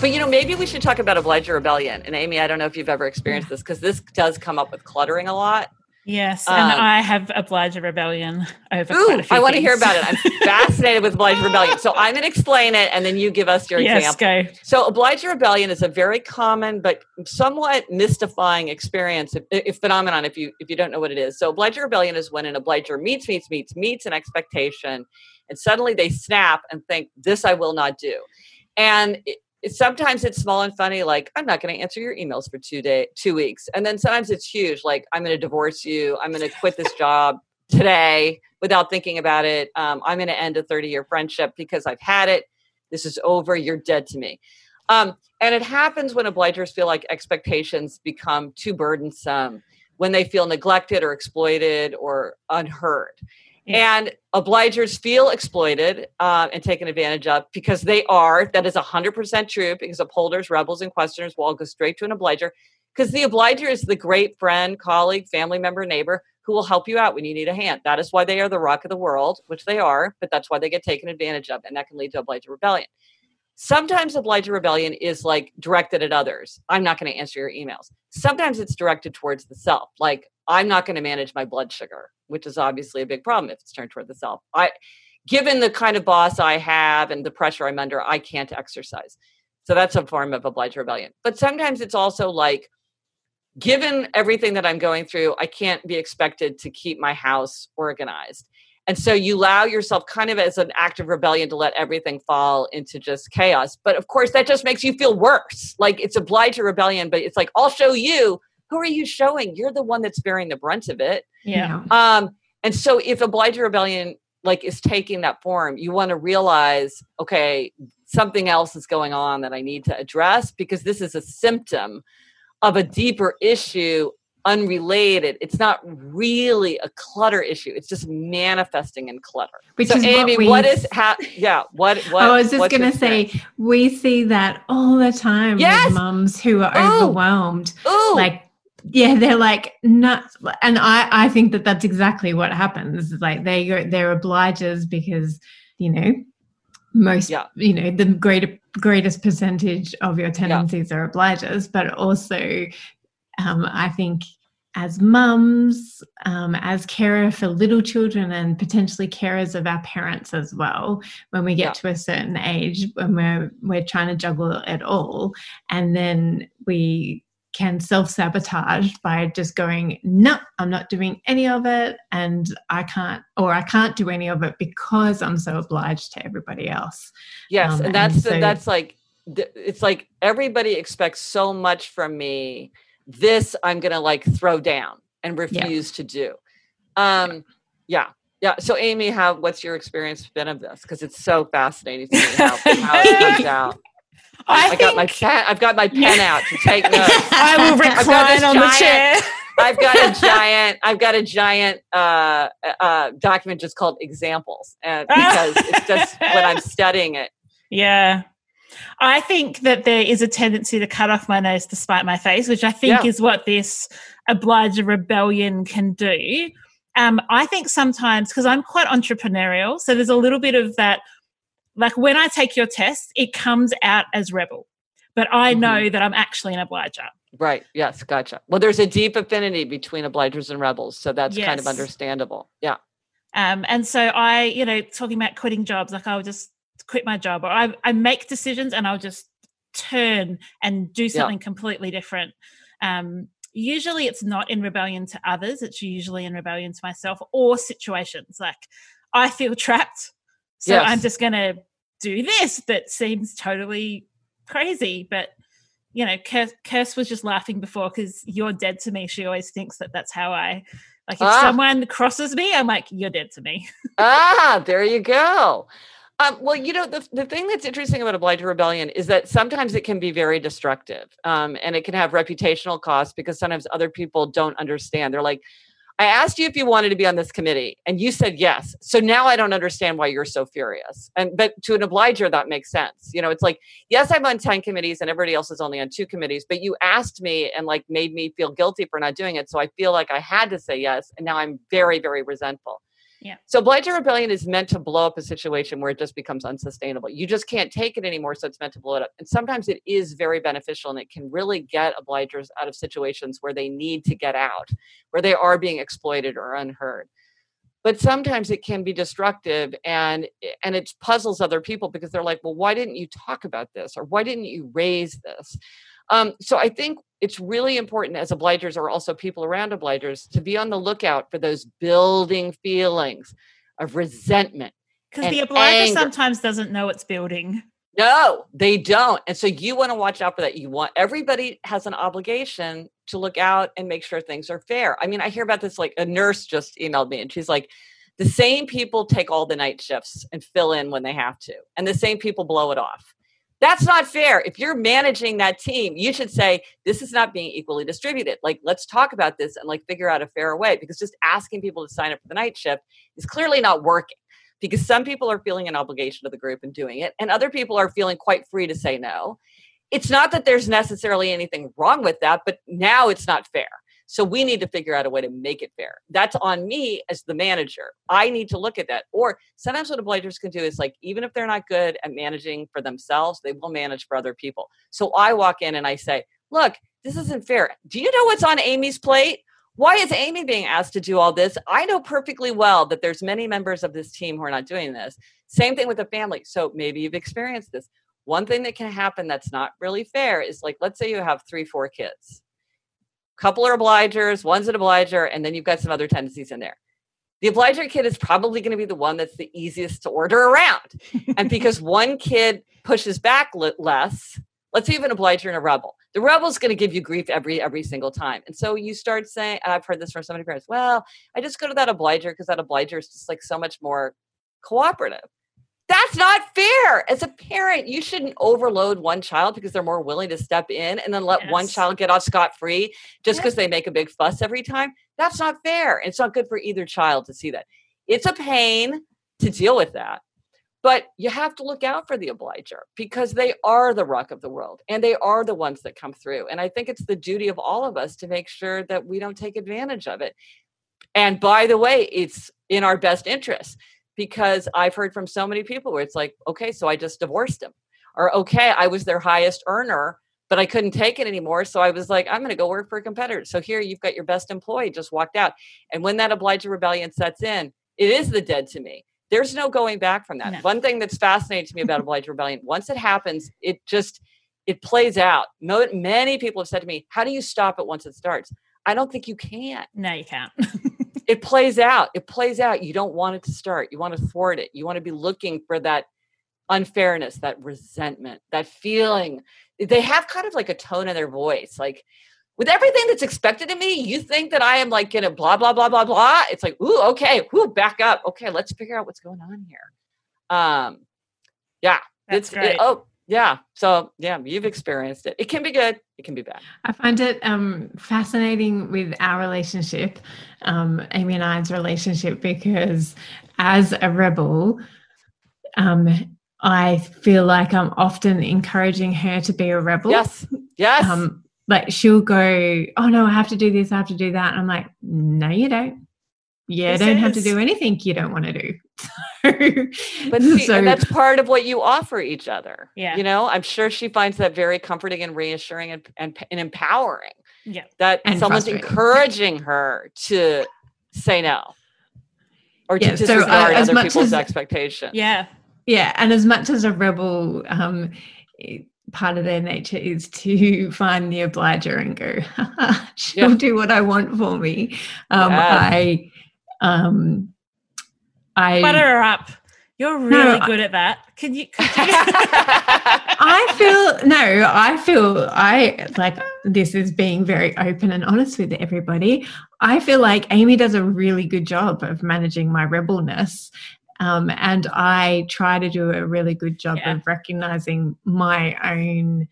But you know, maybe we should talk about Oblige Rebellion. And Amy, I don't know if you've ever experienced this because this does come up with cluttering a lot. Yes, and um, I have obliged rebellion over. Ooh, I want to hear about it. I'm fascinated with obliged rebellion. So I'm going to explain it, and then you give us your yes, example. Go. So obliged rebellion is a very common but somewhat mystifying experience, if, if phenomenon. If you if you don't know what it is, so obliged rebellion is when an obliger meets meets meets meets an expectation, and suddenly they snap and think, "This I will not do." And sometimes it's small and funny like i'm not going to answer your emails for two day two weeks. And then sometimes it's huge like i'm going to divorce you. I'm going to quit this job today without thinking about it. Um, i'm going to end a 30 year friendship because i've had it. This is over. You're dead to me. Um, and it happens when obligers feel like expectations become too burdensome when they feel neglected or exploited or unheard and obligers feel exploited uh, and taken advantage of because they are. That is 100% true because upholders, rebels, and questioners will all go straight to an obliger because the obliger is the great friend, colleague, family member, neighbor who will help you out when you need a hand. That is why they are the rock of the world, which they are, but that's why they get taken advantage of. And that can lead to obliger rebellion. Sometimes obliger rebellion is like directed at others. I'm not going to answer your emails. Sometimes it's directed towards the self, like I'm not going to manage my blood sugar which is obviously a big problem if it's turned toward the self. I, given the kind of boss I have and the pressure I'm under, I can't exercise. So that's a form of obliged rebellion. But sometimes it's also like, given everything that I'm going through, I can't be expected to keep my house organized. And so you allow yourself kind of as an act of rebellion to let everything fall into just chaos. But of course, that just makes you feel worse. Like it's obliged to rebellion, but it's like, I'll show you. Who are you showing? You're the one that's bearing the brunt of it. Yeah. Um, and so if obliged to rebellion like is taking that form, you want to realize, okay, something else is going on that I need to address because this is a symptom of a deeper issue unrelated. It's not really a clutter issue. It's just manifesting in clutter. Which so is Amy, what, what is how yeah, what what I was just gonna say we see that all the time yes! with mums who are Ooh. overwhelmed. Ooh. Like yeah they're like nuts and i i think that that's exactly what happens like they go they're obligers because you know most Yeah. you know the greater greatest percentage of your tendencies are obligers but also um, i think as mums um, as carer for little children and potentially carers of our parents as well when we get Yeah. to a certain age when we're we're trying to juggle it all and then we can self-sabotage by just going no i'm not doing any of it and i can't or i can't do any of it because i'm so obliged to everybody else Yes, Um, and that's and so- that's like it's like everybody expects so much from me. This I'm gonna like throw down and refuse to do. Um, yeah, yeah. So Amy, how what's your experience been of this? Because it's so fascinating to me how, how it comes out. I, I, got my pen. I've got my pen out to take notes. I will recline on the chair. giant- I've got a giant. I've got a giant uh, uh, document just called examples, and because it's just when I'm studying it. Yeah. I think that there is a tendency to cut off my nose to spite my face, which I think Yeah. is what this obliger rebellion can do. Um, I think sometimes, because I'm quite entrepreneurial, so there's a little bit of that. Like when I take your test, it comes out as rebel, but I Mhm. know that I'm actually an obliger. Right. Yes. Gotcha. Well, there's a deep affinity between obligers and rebels, so that's kind of understandable. Yeah. Um, and so I, you know, talking about quitting jobs, like I'll just quit my job or I, I make decisions and I'll just turn and do something completely different. Um, usually it's not in rebellion to others, it's usually in rebellion to myself or situations. Like I feel trapped. So I'm just going to do this that seems totally crazy. But, you know, Kirst, Kirst was just laughing before because you're dead to me. She always thinks that that's how I, like if Ah. someone crosses me, I'm like, you're dead to me. ah, there you go. Um, well, you know, the, the thing that's interesting about obliger rebellion is that sometimes it can be very destructive um, and it can have reputational costs because sometimes other people don't understand. They're like, I asked you if you wanted to be on this committee and you said yes. So now I don't understand why you're so furious. And but to an obliger, that makes sense. You know, it's like, yes, I'm on 10 committees and everybody else is only on two committees, but you asked me and like made me feel guilty for not doing it. So I feel like I had to say yes. And now I'm very, very resentful. Yeah. So obliger rebellion is meant to blow up a situation where it just becomes unsustainable. You just can't take it anymore, so it's meant to blow it up. And sometimes it is very beneficial and it can really get obligers out of situations where they need to get out, where they are being exploited or unheard. But sometimes it can be destructive and and it puzzles other people because they're like, well, why didn't you talk about this? Or why didn't you raise this? Um, so I think it's really important as obligers or also people around obligers to be on the lookout for those building feelings of resentment. Because the obliger anger. sometimes doesn't know it's building. No, they don't. And so you want to watch out for that. You want everybody has an obligation to look out and make sure things are fair. I mean, I hear about this like a nurse just emailed me and she's like, the same people take all the night shifts and fill in when they have to, and the same people blow it off. That's not fair. If you're managing that team, you should say, this is not being equally distributed. Like, let's talk about this and like figure out a fair way because just asking people to sign up for the night shift is clearly not working because some people are feeling an obligation to the group and doing it, and other people are feeling quite free to say no. It's not that there's necessarily anything wrong with that, but now it's not fair. So we need to figure out a way to make it fair. That's on me as the manager. I need to look at that. Or sometimes what obligers can do is like, even if they're not good at managing for themselves, they will manage for other people. So I walk in and I say, look, this isn't fair. Do you know what's on Amy's plate? Why is Amy being asked to do all this? I know perfectly well that there's many members of this team who are not doing this. Same thing with the family. So maybe you've experienced this. One thing that can happen that's not really fair is like, let's say you have three, four kids. Couple are obligers, one's an obliger, and then you've got some other tendencies in there. the obliger kid is probably going to be the one that's the easiest to order around. and because one kid pushes back less, let's say even obliger and a rebel. The rebel's going to give you grief every every single time. And so you start saying, I've heard this from so many parents, well, I just go to that obliger because that obliger is just like so much more cooperative. That's not fair. As a parent, you shouldn't overload one child because they're more willing to step in and then let yes. one child get off scot free just because they make a big fuss every time. That's not fair. It's not good for either child to see that. It's a pain to deal with that. But you have to look out for the obliger because they are the ruck of the world and they are the ones that come through. And I think it's the duty of all of us to make sure that we don't take advantage of it. And by the way, it's in our best interest because I've heard from so many people where it's like, okay, so I just divorced him. Or okay, I was their highest earner, but I couldn't take it anymore. So I was like, I'm going to go work for a competitor. So here you've got your best employee just walked out. And when that obliger rebellion sets in, it is the dead to me. There's no going back from that. No. One thing that's fascinating to me about obliger rebellion, once it happens, it just it plays out. Many people have said to me, "How do you stop it once it starts?" I don't think you can. No, you can't. it plays out. It plays out. You don't want it to start. You want to thwart it. You want to be looking for that unfairness, that resentment, that feeling. They have kind of like a tone in their voice. Like with everything that's expected of me, you think that I am like gonna blah blah blah blah blah. It's like, ooh, okay, ooh, back up. Okay, let's figure out what's going on here. Um, yeah, that's it's great. It, oh, yeah. So yeah, you've experienced it. It can be good. It can be bad. I find it um, fascinating with our relationship, um, Amy and I's relationship, because as a rebel, um, I feel like I'm often encouraging her to be a rebel. Yes. Yes. Um, like she'll go, oh no, I have to do this, I have to do that. And I'm like, no, you don't. You don't have to do anything you don't want to do. but see, so, that's part of what you offer each other. Yeah. You know, I'm sure she finds that very comforting and reassuring and, and, and empowering. Yeah. That and someone's encouraging her to say no or to yeah, disregard so, uh, other people's as, expectations. Yeah. Yeah. And as much as a rebel, um, part of their nature is to find the obliger and go, she'll yeah. do what I want for me. Um, yes. I, um, I butter her up. You're really no, good at that. Can you? Could you? I feel no. I feel I like this is being very open and honest with everybody. I feel like Amy does a really good job of managing my rebelness, um, and I try to do a really good job yeah. of recognizing my own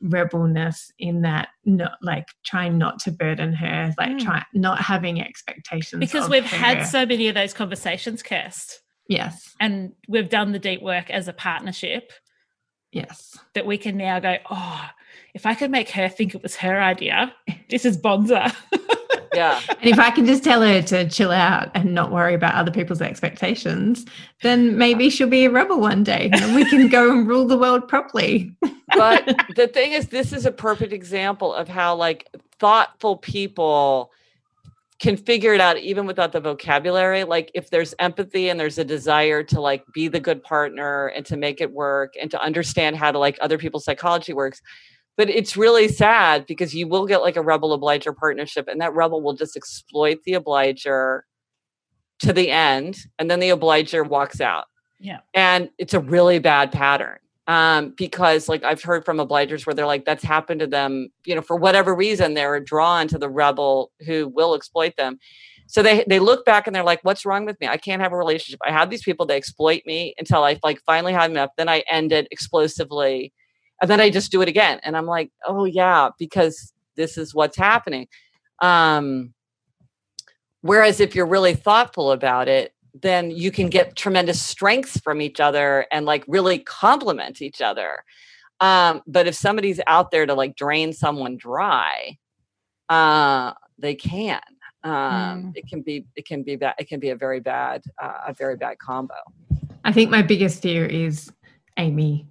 rebelness in that not like trying not to burden her like mm. try not having expectations because we've her. had so many of those conversations kirst. Yes. And we've done the deep work as a partnership. Yes. That we can now go oh if i could make her think it was her idea this is bonza yeah. And if i can just tell her to chill out and not worry about other people's expectations then maybe she'll be a rebel one day and we can go and rule the world properly. But the thing is, this is a perfect example of how like thoughtful people can figure it out even without the vocabulary. Like if there's empathy and there's a desire to like be the good partner and to make it work and to understand how to like other people's psychology works but it's really sad because you will get like a rebel obliger partnership and that rebel will just exploit the obliger to the end and then the obliger walks out yeah and it's a really bad pattern um, because like I've heard from obligers where they're like that's happened to them, you know, for whatever reason they're drawn to the rebel who will exploit them. So they they look back and they're like, "What's wrong with me? I can't have a relationship. I have these people they exploit me until I like finally have enough. Then I end it explosively, and then I just do it again." And I'm like, "Oh yeah, because this is what's happening." Um, whereas if you're really thoughtful about it, then you can get tremendous strengths from each other and like really complement each other. Um, but if somebody's out there to like drain someone dry, uh, they can. Um, mm. It can be it can be bad. It can be a very bad uh, a very bad combo. I think my biggest fear is Amy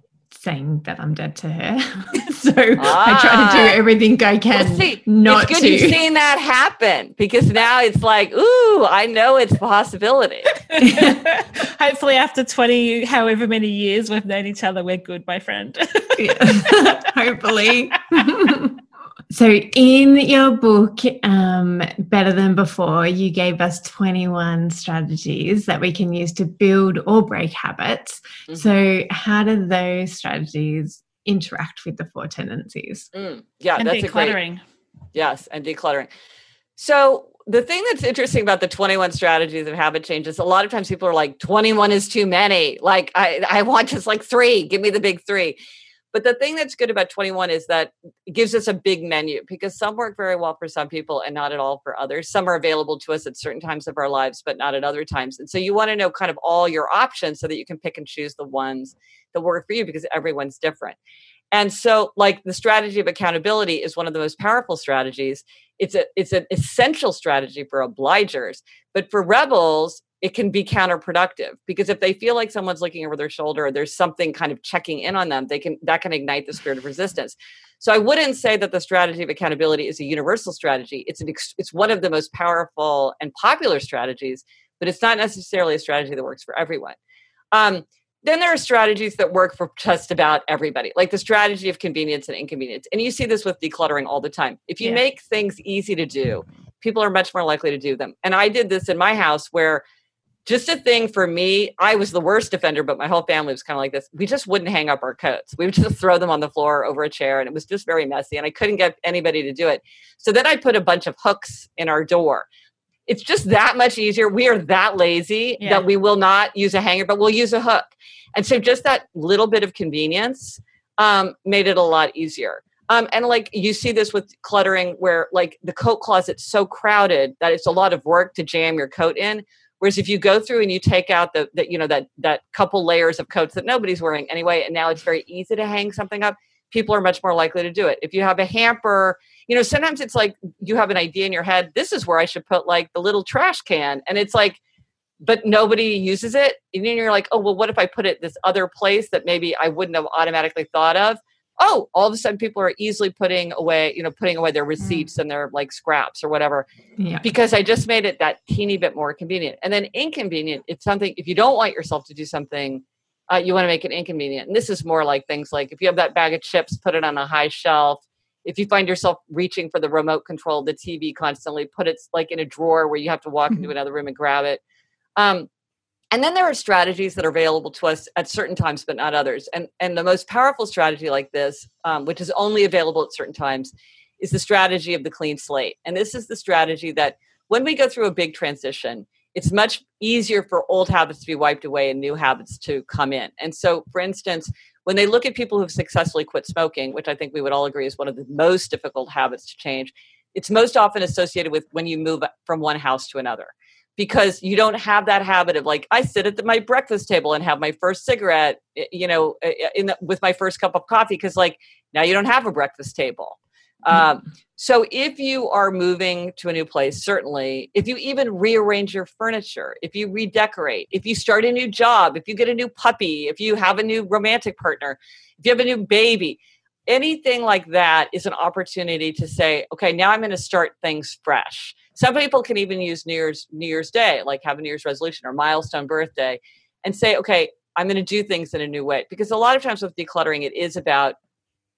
saying that I'm dead to her. so ah. I try to do ah. everything I can. Well, see, not it's good to. you've seen that happen because now it's like, ooh, I know it's a possibility. Hopefully, after 20, however many years we've known each other, we're good, my friend. Hopefully. So, in your book, um, Better Than Before, you gave us 21 strategies that we can use to build or break habits. Mm-hmm. So, how do those strategies interact with the four tendencies? Mm, yeah, and that's decluttering. a great. Yes, and decluttering. So, the thing that's interesting about the 21 strategies of habit change is a lot of times people are like 21 is too many like i i want just like three give me the big three but the thing that's good about 21 is that it gives us a big menu because some work very well for some people and not at all for others. Some are available to us at certain times of our lives, but not at other times. And so you want to know kind of all your options so that you can pick and choose the ones that work for you because everyone's different. And so, like the strategy of accountability is one of the most powerful strategies. It's a it's an essential strategy for obligers, but for rebels, it can be counterproductive because if they feel like someone's looking over their shoulder or there's something kind of checking in on them they can that can ignite the spirit of resistance. So i wouldn't say that the strategy of accountability is a universal strategy. It's an it's one of the most powerful and popular strategies but it's not necessarily a strategy that works for everyone. Um, then there are strategies that work for just about everybody like the strategy of convenience and inconvenience. And you see this with decluttering all the time. If you yeah. make things easy to do people are much more likely to do them. And i did this in my house where just a thing for me. I was the worst offender, but my whole family was kind of like this. We just wouldn't hang up our coats. We would just throw them on the floor over a chair, and it was just very messy. And I couldn't get anybody to do it. So then I put a bunch of hooks in our door. It's just that much easier. We are that lazy yeah. that we will not use a hanger, but we'll use a hook. And so just that little bit of convenience um, made it a lot easier. Um, and like you see this with cluttering, where like the coat closet's so crowded that it's a lot of work to jam your coat in Whereas if you go through and you take out the, the you know that that couple layers of coats that nobody's wearing anyway, and now it's very easy to hang something up, people are much more likely to do it. If you have a hamper, you know, sometimes it's like you have an idea in your head, this is where I should put like the little trash can. And it's like, but nobody uses it. And then you're like, oh, well, what if I put it this other place that maybe I wouldn't have automatically thought of? Oh, all of a sudden people are easily putting away, you know, putting away their mm. receipts mm. and their like scraps or whatever. Yeah. Because I just made it that teeny bit more convenient. And then inconvenient, it's something if you don't want yourself to do something, uh, you want to make it inconvenient. And this is more like things like if you have that bag of chips, put it on a high shelf. If you find yourself reaching for the remote control of the TV constantly, put it like in a drawer where you have to walk into mm-hmm. another room and grab it. Um, and then there are strategies that are available to us at certain times but not others. And and the most powerful strategy like this um, which is only available at certain times is the strategy of the clean slate. And this is the strategy that when we go through a big transition it's much easier for old habits to be wiped away and new habits to come in. And so for instance when they look at people who've successfully quit smoking which i think we would all agree is one of the most difficult habits to change it's most often associated with when you move from one house to another because you don't have that habit of like I sit at the, my breakfast table and have my first cigarette, you know, in the, with my first cup of coffee because like now you don't have a breakfast table. Mm-hmm. Um, so if you are moving to a new place, certainly, if you even rearrange your furniture, if you redecorate, if you start a new job, if you get a new puppy, if you have a new romantic partner, if you have a new baby, anything like that is an opportunity to say, okay, now I'm going to start things fresh some people can even use New Year's New Year's Day, like have a New Year's resolution or milestone birthday, and say, okay, I'm going to do things in a new way. Because a lot of times with decluttering, it is about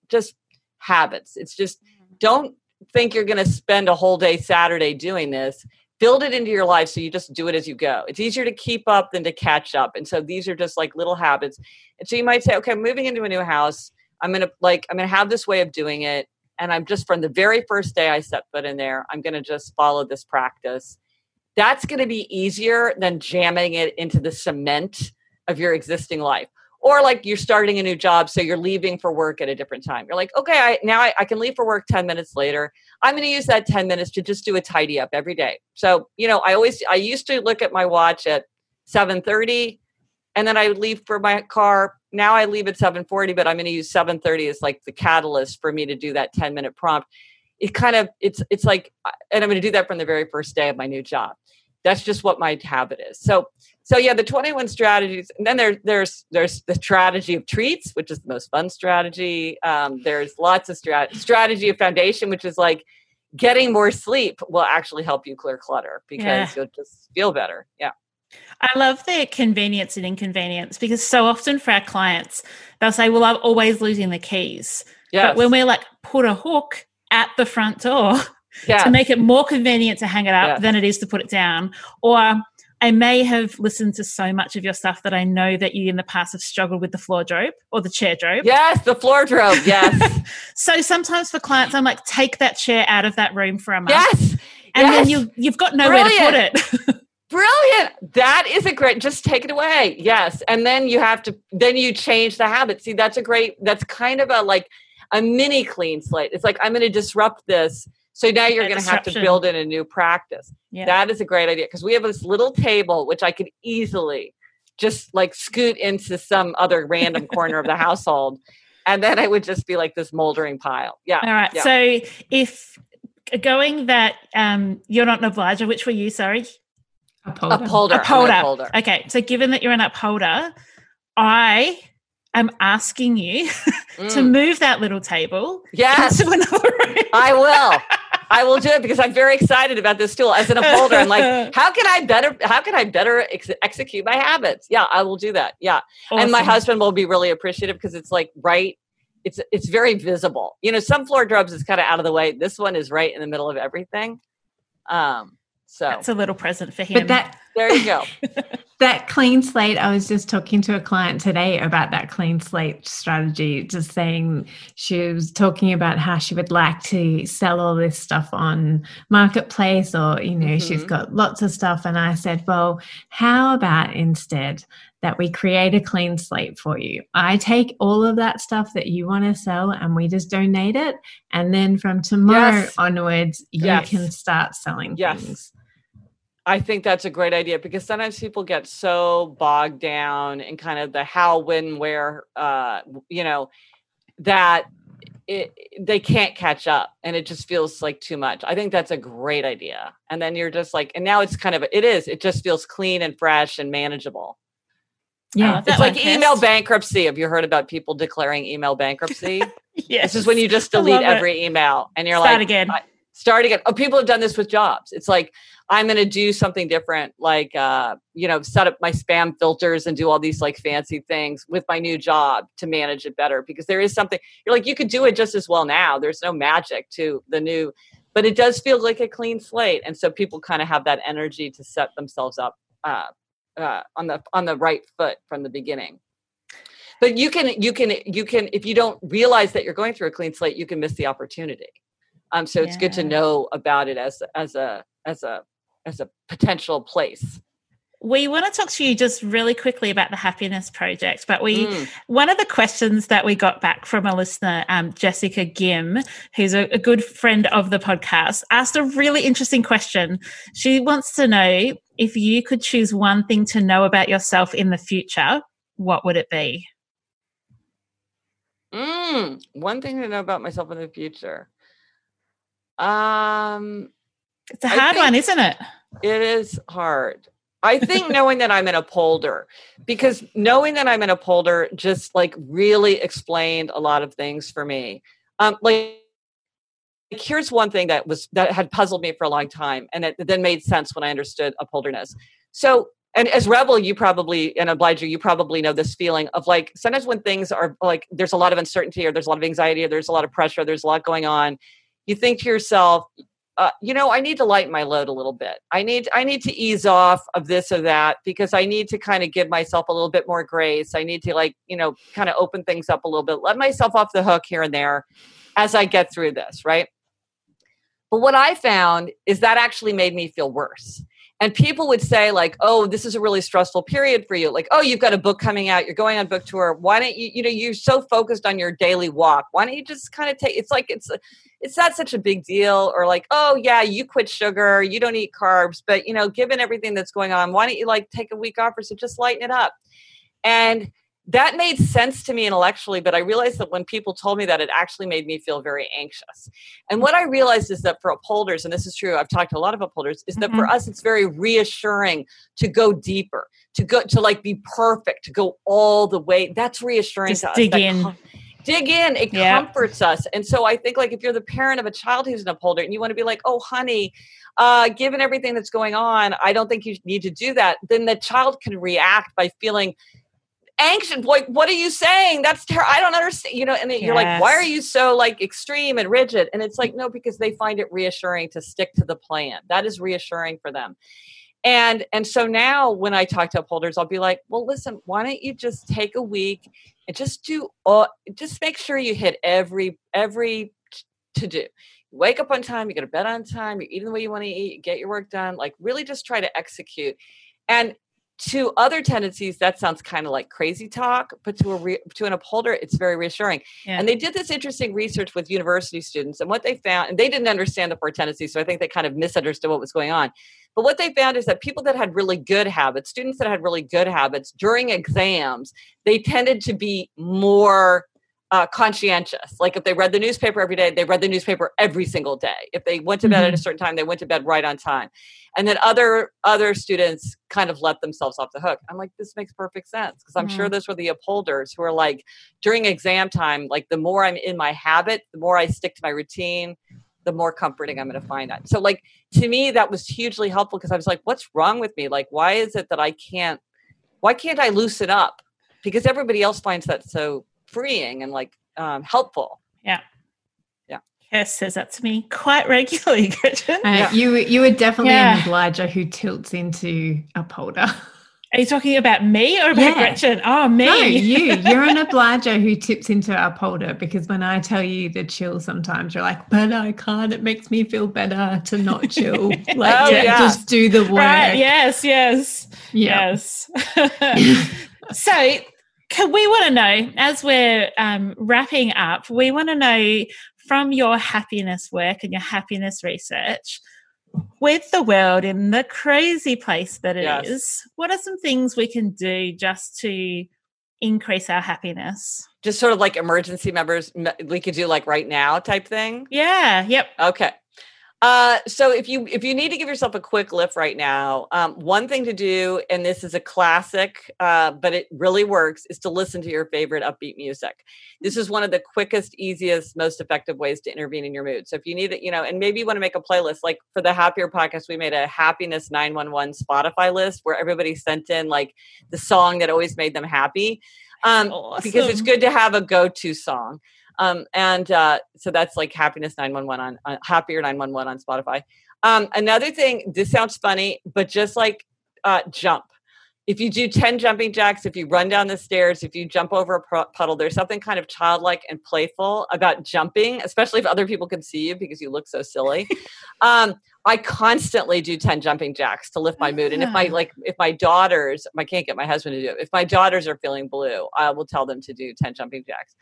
just habits. It's just mm-hmm. don't think you're going to spend a whole day Saturday doing this. Build it into your life so you just do it as you go. It's easier to keep up than to catch up. And so these are just like little habits. And so you might say, okay, I'm moving into a new house. I'm going to like, I'm going to have this way of doing it and I'm just from the very first day I set foot in there, I'm going to just follow this practice. That's going to be easier than jamming it into the cement of your existing life. Or like you're starting a new job, so you're leaving for work at a different time. You're like, okay, I, now I, I can leave for work 10 minutes later. I'm going to use that 10 minutes to just do a tidy up every day. So, you know, I always, I used to look at my watch at 730 and then I would leave for my car now I leave at 7:40, but I'm going to use 7:30 as like the catalyst for me to do that 10 minute prompt. It kind of it's it's like, and I'm going to do that from the very first day of my new job. That's just what my habit is. So so yeah, the 21 strategies, and then there, there's there's the strategy of treats, which is the most fun strategy. Um, there's lots of strat- strategy of foundation, which is like getting more sleep will actually help you clear clutter because yeah. you'll just feel better. Yeah. I love the convenience and inconvenience because so often for our clients, they'll say, Well, I'm always losing the keys. Yes. But when we're like, put a hook at the front door yes. to make it more convenient to hang it up yes. than it is to put it down. Or I may have listened to so much of your stuff that I know that you in the past have struggled with the floordrobe or the chairdrobe. Yes, the floordrobe. Yes. so sometimes for clients, I'm like, take that chair out of that room for a month. Yes. And yes. then you you've got nowhere Brilliant. to put it. Brilliant. That is a great just take it away. Yes. And then you have to then you change the habit. See, that's a great that's kind of a like a mini clean slate. It's like I'm going to disrupt this so now you're going to have to build in a new practice. Yeah. That is a great idea because we have this little table which I could easily just like scoot into some other random corner of the household. And then I would just be like this moldering pile. Yeah. All right. Yeah. So if going that um, you're not an obliger, which were you? Sorry. Upholder. Upholder. Upholder. upholder. Okay. So given that you're an upholder, I am asking you mm. to move that little table yes. into another room. I will. I will do it because I'm very excited about this tool. As an upholder, I'm like, how can I better? How can I better ex- execute my habits? Yeah, I will do that. Yeah, awesome. and my husband will be really appreciative because it's like right. It's it's very visible. You know, some floordrobes is kind of out of the way. This one is right in the middle of everything. Um, so that's a little present for him. But that there you go. that clean slate, I was just talking to a client today about that clean slate strategy, just saying she was talking about how she would like to sell all this stuff on marketplace or, you know, mm-hmm. she's got lots of stuff. And I said, well, how about instead that we create a clean slate for you? I take all of that stuff that you want to sell and we just donate it. And then from tomorrow yes. onwards, you yes. can start selling yes. things. I think that's a great idea because sometimes people get so bogged down in kind of the how, when, where, uh, you know, that it, they can't catch up and it just feels like too much. I think that's a great idea. And then you're just like, and now it's kind of, it is, it just feels clean and fresh and manageable. Yeah. Uh, it's like email bankruptcy. Have you heard about people declaring email bankruptcy? yes. This is when you just delete every email and you're Start like, again. Start again. Oh, people have done this with jobs. It's like, I'm going to do something different, like, uh, you know, set up my spam filters and do all these like fancy things with my new job to manage it better. Because there is something you're like, you could do it just as well now. There's no magic to the new, but it does feel like a clean slate. And so people kind of have that energy to set themselves up uh, uh, on the on the right foot from the beginning but you can you can you can if you don't realize that you're going through a clean slate you can miss the opportunity um so it's good to know about it as as a as a as a potential place. We want to talk to you just really quickly about the happiness project but we mm. one of the questions that we got back from a listener um, jessica gim who's a, a, good friend of the podcast asked a really interesting question. She wants to know if you could choose one thing to know about yourself in the future what would it be? Mm, one thing to know about myself in the future um it's a hard one isn't it it is hard. I think knowing that I'm an upholder, because knowing that I'm an upholder just like really explained a lot of things for me. Um, like, like here's one thing that was that had puzzled me for a long time, and it then made sense when I understood upholderness. So, and as rebel, you probably and obliger, you probably know this feeling of like sometimes when things are like there's a lot of uncertainty or there's a lot of anxiety or there's a lot of pressure, there's a lot going on. You think to yourself, uh, you know i need to lighten my load a little bit. I need i need to ease off of this or that because i need to kind of give myself a little bit more grace. I need to like you know kind of open things up a little bit let myself off the hook here and there as i get through this right? But what i found is that actually made me feel worse and people would say like oh this is a really stressful period for you. Like oh you've got a book coming out. You're going on book tour. Why don't you you know you're so focused on your daily walk. Why don't you just kind of take it's like it's it's not such a big deal or like oh yeah you quit sugar. You don't eat carbs. But you know given everything that's going on why don't you like take a week off or so just lighten it up. And that made sense to me intellectually, but I realized that when people told me that, it actually made me feel very anxious. And what I realized is that for upholders, and this is true, I've talked to a lot of upholders, is that mm-hmm. for us, it's very reassuring to go deeper, to go to like be perfect, to go all the way. That's reassuring Just to us. Dig in. Com- dig in. It yeah. comforts us. And so I think like if you're the parent of a child who's an upholder and you want to be like, oh, honey, uh, given everything that's going on, I don't think you need to do that. Then the child can react by feeling anxious. Like, what are you saying? That's terrible. I don't understand. You know, and yes. you're like, why are you so like extreme and rigid? And it's like, no, because they find it reassuring to stick to the plan. That is reassuring for them. And and so now when I talk to upholders, I'll be like, well, listen, why don't you just take a week and just do all just make sure you hit every every to do. wake up on time, you go to bed on time, you're eating the way you want to eat, get your work done, like really just try to execute. And to other tendencies that sounds kind of like crazy talk but to a re- to an upholder it's very reassuring yeah. and they did this interesting research with university students and what they found and they didn't understand the four tendencies so i think they kind of misunderstood what was going on but what they found is that people that had really good habits students that had really good habits during exams they tended to be more uh, conscientious. Like if they read the newspaper every day, they read the newspaper every single day. If they went to bed mm-hmm. at a mm-hmm. certain time, they went to bed right on time. And then other other students kind of let themselves off the hook. I'm like, this makes perfect sense because I'm mm-hmm. sure those were the upholders who are like during exam time, like the more I'm in my habit, the more I stick to my routine, the more comforting I'm going to find that. So like to me, that was hugely helpful because I was like, what's wrong with me? Like, why is it that I can't? Why can't I loosen up? Because everybody else finds that so freeing and like um, helpful. Yeah. Yeah. Kes says that to me quite regularly, Gretchen. Uh, yeah. You you were definitely yeah. an obliger who tilts into upholder. Are you talking about me or about yeah. Gretchen? Oh, me. No, you. You're an obliger who tips into upholder because when I tell you to chill, sometimes you're like, but I can't. It makes me feel better to not chill. Like, oh, yeah. just do the work. Right. Yes, yes, yeah. yes. so can we want to know as we're um, wrapping up we want to know from your happiness work and your happiness research with the world in the crazy place that it yes. is, what are some things we can do just to increase our happiness? Just sort of like emergency members we could do like right now type thing? Yeah yep. Okay uh, so if you if you need to give yourself a quick lift right now, um, one thing to do, and this is a classic, uh, but it really works, is to listen to your favorite upbeat music. This is one of the quickest, easiest, most effective ways to intervene in your mood. So if you need it, you know, and maybe you want to make a playlist, like for the Happier podcast, we made a happiness nine one one Spotify list where everybody sent in like the song that always made them happy. Um, awesome. because it's good to have a go to song. Um, and uh, so that's like happiness 911 on, happier 911 on Spotify. Um, another thing, this sounds funny, but just like uh, jump. If you do 10 jumping jacks, if you run down the stairs, if you jump over a puddle, there's something kind of childlike and playful about jumping, especially if other people can see you because you look so silly. um, I constantly do 10 jumping jacks to lift my mood. And if my like if my daughters, I can't get my husband to do it. If my daughters are feeling blue, I will tell them to do 10 jumping jacks.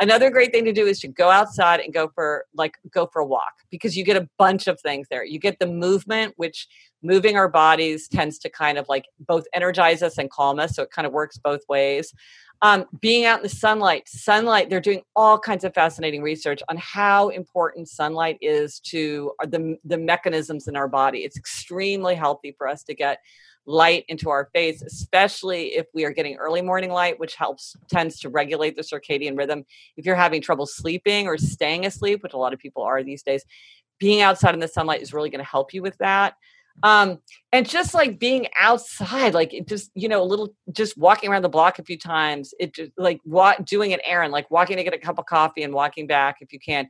Another great thing to do is to go outside and go for like go for a walk because you get a bunch of things there. You get the movement, which moving our bodies tends to kind of like both energize us and calm us. So it kind of works both ways. Um, being out in the sunlight, sunlight, they're doing all kinds of fascinating research on how important sunlight is to the, the mechanisms in our body. It's extremely healthy for us to get light into our face, especially if we are getting early morning light, which helps tends to regulate the circadian rhythm. If you're having trouble sleeping or staying asleep, which a lot of people are these days, being outside in the sunlight is really going to help you with that. Um, and just like being outside, like it just, you know, a little, just walking around the block a few times, it just like what doing an errand, like walking to get a cup of coffee and walking back if you can,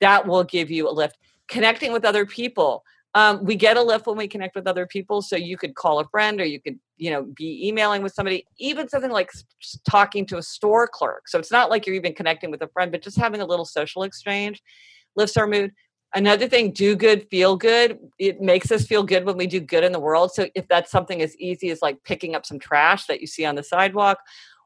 that will give you a lift. Connecting with other people, um, we get a lift when we connect with other people so you could call a friend or you could you know be emailing with somebody even something like talking to a store clerk. So it's not like you're even connecting with a friend but just having a little social exchange lifts our mood. Another thing do good feel good. It makes us feel good when we do good in the world. So if that's something as easy as like picking up some trash that you see on the sidewalk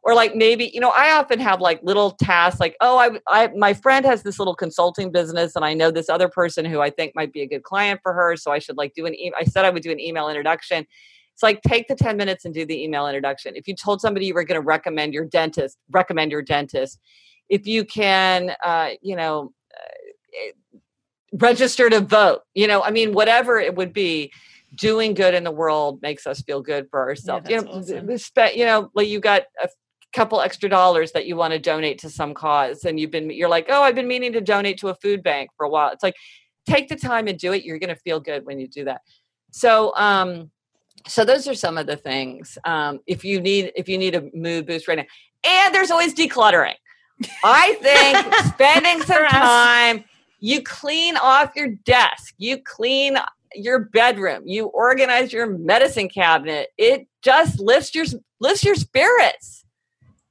or like maybe you know i often have like little tasks like oh I, I my friend has this little consulting business and i know this other person who i think might be a good client for her so i should like do an e- i said i would do an email introduction it's like take the 10 minutes and do the email introduction if you told somebody you were going to recommend your dentist recommend your dentist if you can uh, you know uh, register to vote you know i mean whatever it would be doing good in the world makes us feel good for ourselves. Yeah, you know, awesome. you know, like you got a couple extra dollars that you want to donate to some cause and you've been you're like oh i've been meaning to donate to a food bank for a while it's like take the time and do it you're going to feel good when you do that so um so those are some of the things. Um, if you need if you need a mood boost right now, and there's always decluttering. I think spending some time, you clean off your desk, you clean your bedroom, you organize your medicine cabinet. It just lifts your lifts your spirits.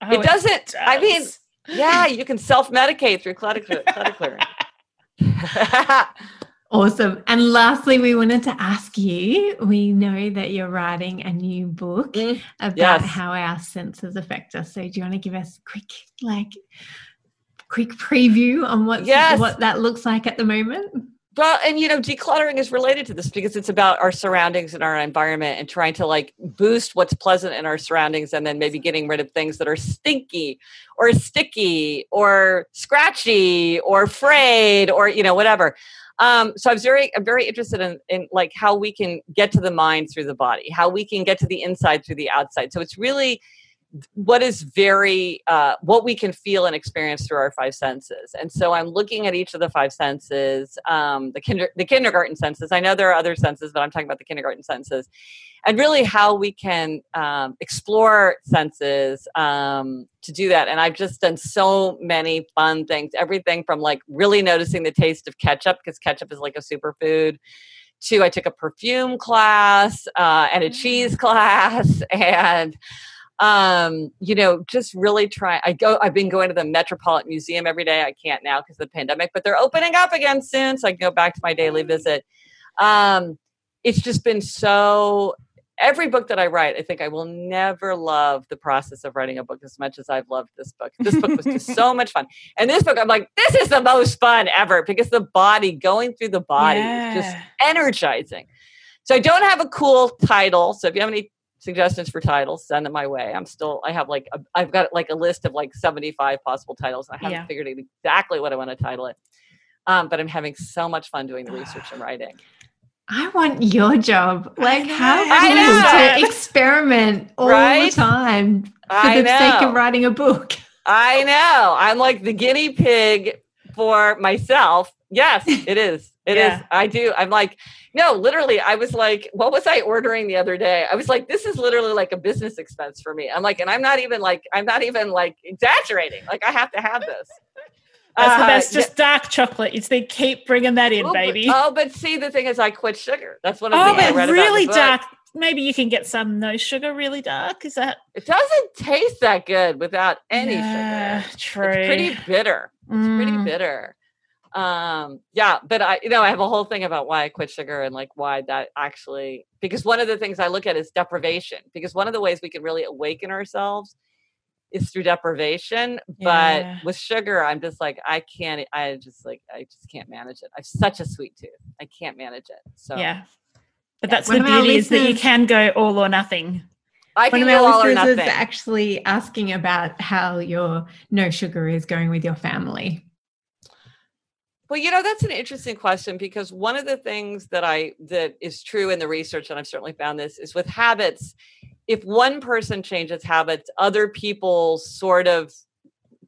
Oh, it doesn't. It does. I mean, yeah, you can self medicate through clutter, clutter clearing. Awesome. And lastly, we wanted to ask you we know that you're writing a new book mm, about yes. how our senses affect us. So, do you want to give us a quick, like, quick preview on what yes. what that looks like at the moment? Well, and you know, decluttering is related to this because it's about our surroundings and our environment and trying to like boost what's pleasant in our surroundings and then maybe getting rid of things that are stinky or sticky or scratchy or frayed or, you know, whatever. Um, so I was very, I'm very interested in, in like how we can get to the mind through the body, how we can get to the inside through the outside. So it's really what is very uh, what we can feel and experience through our five senses. And so i'm looking at each of the five senses um, the, kinder, the kindergarten senses. I know there are other senses but i'm talking about the kindergarten senses. And really how we can um, explore senses um, to do that. And i've just done so many fun things. Everything from like really noticing the taste of ketchup because ketchup is like a superfood to i took a perfume class uh, and a cheese mm. class and um, you know, just really try. I go. I've been going to the Metropolitan Museum every day. I can't now because of the pandemic, but they're opening up again soon, so I can go back to my daily visit. Um, it's just been so. Every book that I write, I think I will never love the process of writing a book as much as I've loved this book. This book was just so much fun, and this book, I'm like, this is the most fun ever because the body going through the body yeah. is just energizing. So I don't have a cool title. So if you have any suggestions for titles, send them my way. I'm still, I have like, i have got like a list of like 75 possible titles. I haven't yeah. figured out exactly what I want to title it. Um, but I'm having so much fun doing the research and writing. I want your job. Like how cool to experiment all right? the time for I the know. sake of writing a book. I know. I'm like the guinea pig for myself. Yes, it is. It yeah. is. I do. I'm like, no, literally, I was like, what was I ordering the other day? I was like, this is literally like a business expense for me. I'm like, and I'm not even like, I'm not even like exaggerating. Like, I have to have this. That's uh, the best. Just yeah. dark chocolate. It's they keep bringing that in, oh, baby. But, oh, but see, the thing is, I quit sugar. That's one of the oh, things I read really dark. Maybe you can get some no sugar, really dark. Is that? It doesn't taste that good without any yeah, sugar. True. It's pretty bitter. It's mm. pretty bitter um yeah but i you know i have a whole thing about why i quit sugar and like why that actually because one of the things i look at is deprivation because one of the ways we can really awaken ourselves is through deprivation yeah. but with sugar i'm just like i can't i just like i just can't manage it i have such a sweet tooth i can't manage it so yeah but that's the beauty is that you can go all or nothing I can One of our listeners is actually asking about how your no sugar is going with your family. Well, you know, that's an interesting question because one of the things that I that is true in the research, and I've certainly found this, is with habits, if one person changes habits, other people sort of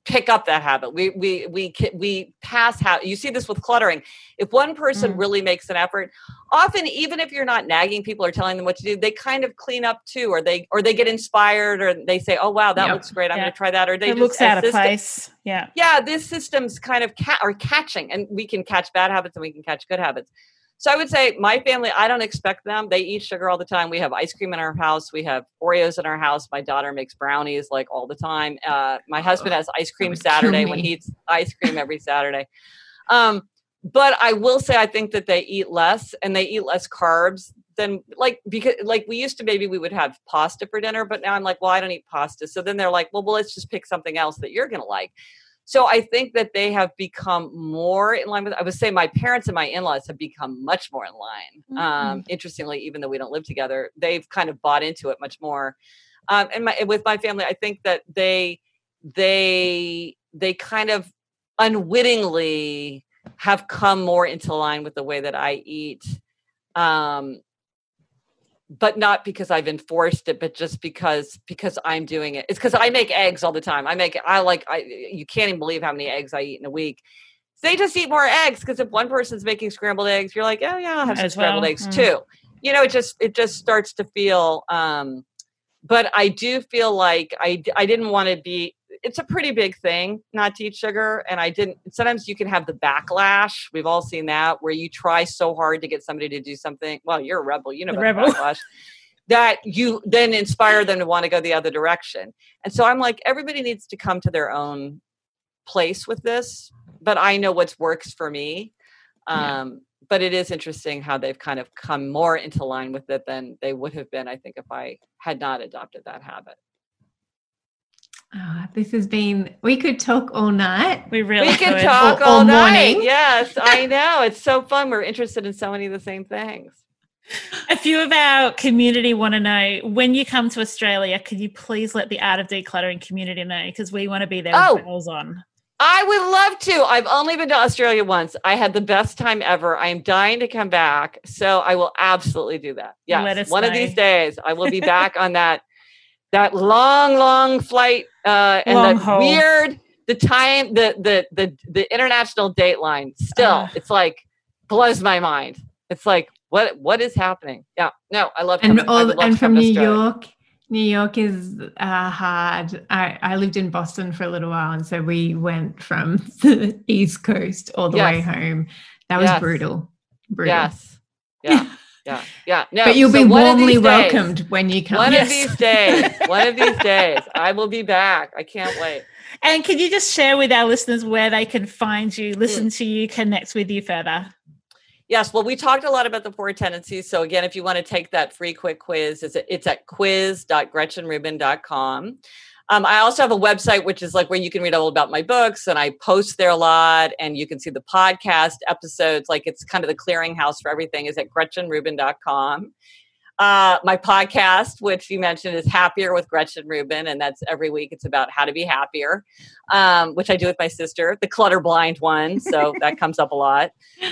pick up that habit. We we we we pass how you see this with cluttering. If one person mm. really makes an effort, often even if you're not nagging people or telling them what to do, they kind of clean up too, or they or they get inspired, or they say, "Oh wow, that yep. looks great. I'm yeah. going to try that." Or they it looks out of place. Yeah, yeah. This system's kind of cat or catching, and we can catch bad habits and we can catch good habits. So I would say my family, I don't expect them. They eat sugar all the time. We have ice cream in our house. We have Oreos in our house. My daughter makes brownies like all the time. Uh, my husband has ice cream Saturday when he eats ice cream every Saturday. Um, but I will say I think that they eat less and they eat less carbs than like because like we used to maybe we would have pasta for dinner, but now I'm like, well, I don't eat pasta. So then they're like, well, well, let's just pick something else that you're gonna like. So I think that they have become more in line with. I would say my parents and my in-laws have become much more in line. Mm-hmm. Um, interestingly, even though we don't live together, they've kind of bought into it much more. Um, and my with my family, I think that they they they kind of unwittingly have come more into line with the way that I eat. Um, but not because I've enforced it, but just because because I'm doing it. It's because I make eggs all the time. I make I like I you can't even believe how many eggs I eat in a week. So they just eat more eggs because if one person's making scrambled eggs, you're like, oh yeah, I'll have some scrambled eggs mm. too. you know, it just it just starts to feel. um But I do feel like I I didn't want to be. It's a pretty big thing not to eat sugar, and I didn't. Sometimes you can have the backlash. We've all seen that where you try so hard to get somebody to do something. Well, you're a rebel, you know, about rebel. backlash. That you then inspire them to want to go the other direction. And so I'm like, everybody needs to come to their own place with this, but I know what works for me. Yeah. Um, But it is interesting how they've kind of come more into line with it than they would have been, I think, if I had not adopted that habit. Oh, this has been, we could talk all night. We really we can could. talk Or- all or night. morning. Yes, I know. It's so fun. We're interested in so many of the same things. A few of our community want to know when you come to Australia, could you please let the Art of Decluttering community know? Because we want to be there Oh. with bells on. I would love to. I've only been to Australia once. I had the best time ever. I am dying to come back. So I will absolutely do that. Yes. Let us One of these days I will be back on that that long, long flight uh and Long the weird the time the the the the international date line still Ah. it's like blows my mind. It's like what what is happening? Yeah. No, I love And coming- all, and from New York, New York is uh, hard. I, I lived in Boston for a little while, and so we went from the East Coast all the way home. That was Yes. brutal. Brutal. Yes. Yeah. Yeah. Yeah. No. but you'll so be warmly these days- welcomed when you come. One Yes. of these days, one of these days, I will be back. I can't wait. And can you just share with our listeners where they can find you, Mm. listen to you, connect with you further? Yes, well, we talked a lot about the four tendencies. So again, if you want to take that free quick quiz, it's at, it's at quiz.gretchenrubin.com. Um, I also have a website, which is like where you can read all about my books, and I post there a lot, and you can see the podcast episodes. Like it's kind of the clearinghouse for everything. Is at gretchenrubin.com. Uh, my podcast, which you mentioned, is Happier with Gretchen Rubin, and that's every week. It's about how to be happier, um, which I do with my sister, the clutter blind one. So that comes up a lot.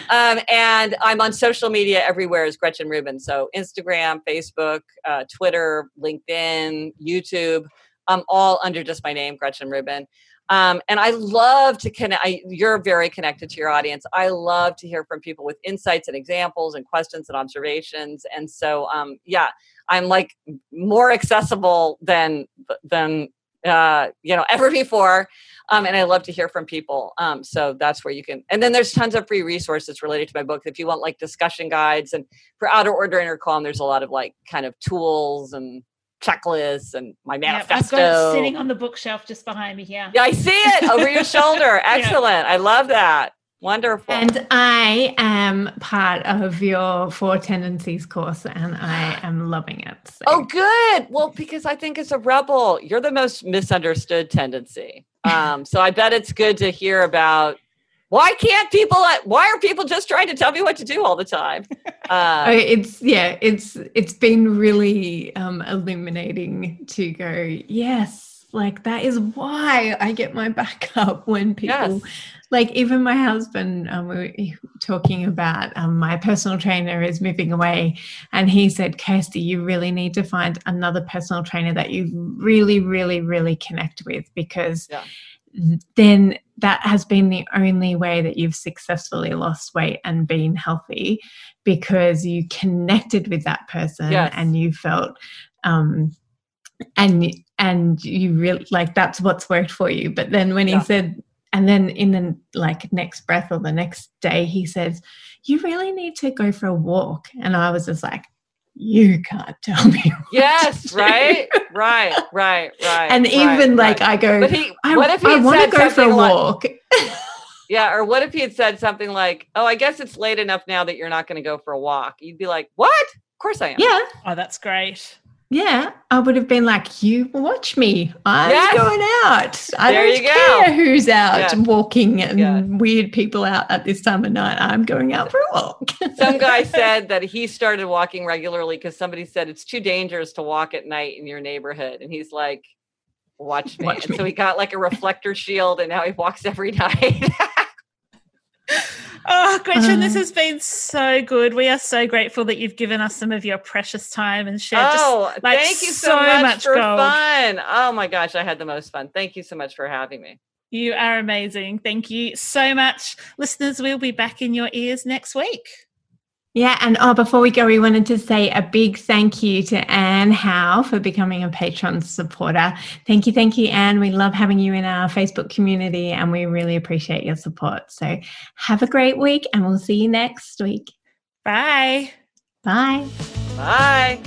Um, and I'm on social media everywhere as Gretchen Rubin. So Instagram, Facebook, uh, Twitter, LinkedIn, YouTube, um, all under just my name, Gretchen Rubin. Um, and I love to connect. I, you're very connected to your audience. I love to hear from people with insights and examples and questions and observations. And so, um, yeah, I'm like more accessible than than uh, you know ever before. Um, and I love to hear from people. Um, so that's where you can. And then there's tons of free resources related to my book. If you want like discussion guides and for Outer Order Inner Calm, there's a lot of like kind of tools and checklists and my Yep, manifesto. I've got it sitting on the bookshelf just behind me here. Yeah, I see it over your shoulder. Excellent. I love that. Wonderful. And I am part of your Four Tendencies course, and I am loving it. So. oh, good. Well, because I think as a rebel, you're the most misunderstood tendency. Um, so I bet it's good to hear about why can't people, why are people just trying to tell me what to do all the time? Uh, it's yeah, it's it's been really um, illuminating to go. Yes, like that is why I get my back up when people yes. like even my husband um, we were talking about um, my personal trainer is moving away and he said kirsty you really need to find another personal trainer that you really really really connect with because Yeah. Then that has been the only way that you've successfully lost weight and been healthy because you connected with that person Yes. and you felt um and and you really like that's what's worked for you but then when Yeah. he said and then in the like next breath or the next day he says you really need to go for a walk and i was just like you can't tell me what Yes, to do." right, right, right, right. and right, even like right. i go but he, i, what if he I had want to go for a something like- walk Yeah, or what if he had said something like, "Oh, I guess it's late enough now that you're not going to go for a walk." You'd be like, "What? Of course I am." yeah Oh, that's great. Yeah i would have been like you watch me i'm Yes. going out i There don't you go. care who's out Yes. walking and Yeah. weird people out at this time of night i'm going out for a walk Some guy said that he started walking regularly because somebody said it's too dangerous to walk at night in your neighborhood, and he's like, "Watch me!" Watch and so he got like a reflector shield, and now he walks every night. Oh, Gretchen, this Uh. has been so good. We are so grateful that you've given us some of your precious time and shared oh, just like thank you so, so much, much for gold. fun. Oh my gosh, I had the most fun. Thank you so much for having me. You are amazing. Thank you so much. Listeners, we'll be back in your ears next week. Yeah, and oh, before we go, we wanted to say a big thank you to Anne Howe for becoming a Patreon supporter. Thank you, thank you, Anne. We love having you in our Facebook community and we really appreciate your support. So have a great week and we'll see you next week. Bye. Bye. Bye.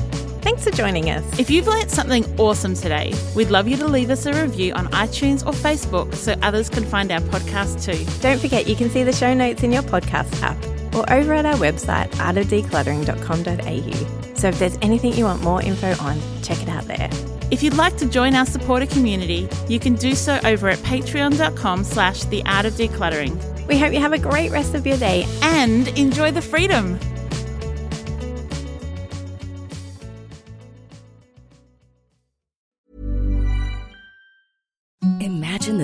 Thanks for joining us. If you've learnt something awesome today, we'd love you to leave us a review on iTunes or Facebook so others can find our podcast too. Don't forget you can see the show notes in your podcast app or over at our website, artofdecluttering.com.au. So if there's anything you want more info on, check it out there. If you'd like to join our supporter community, you can do so over at patreon.com slash the art of decluttering. We hope you have a great rest of your day and enjoy the freedom.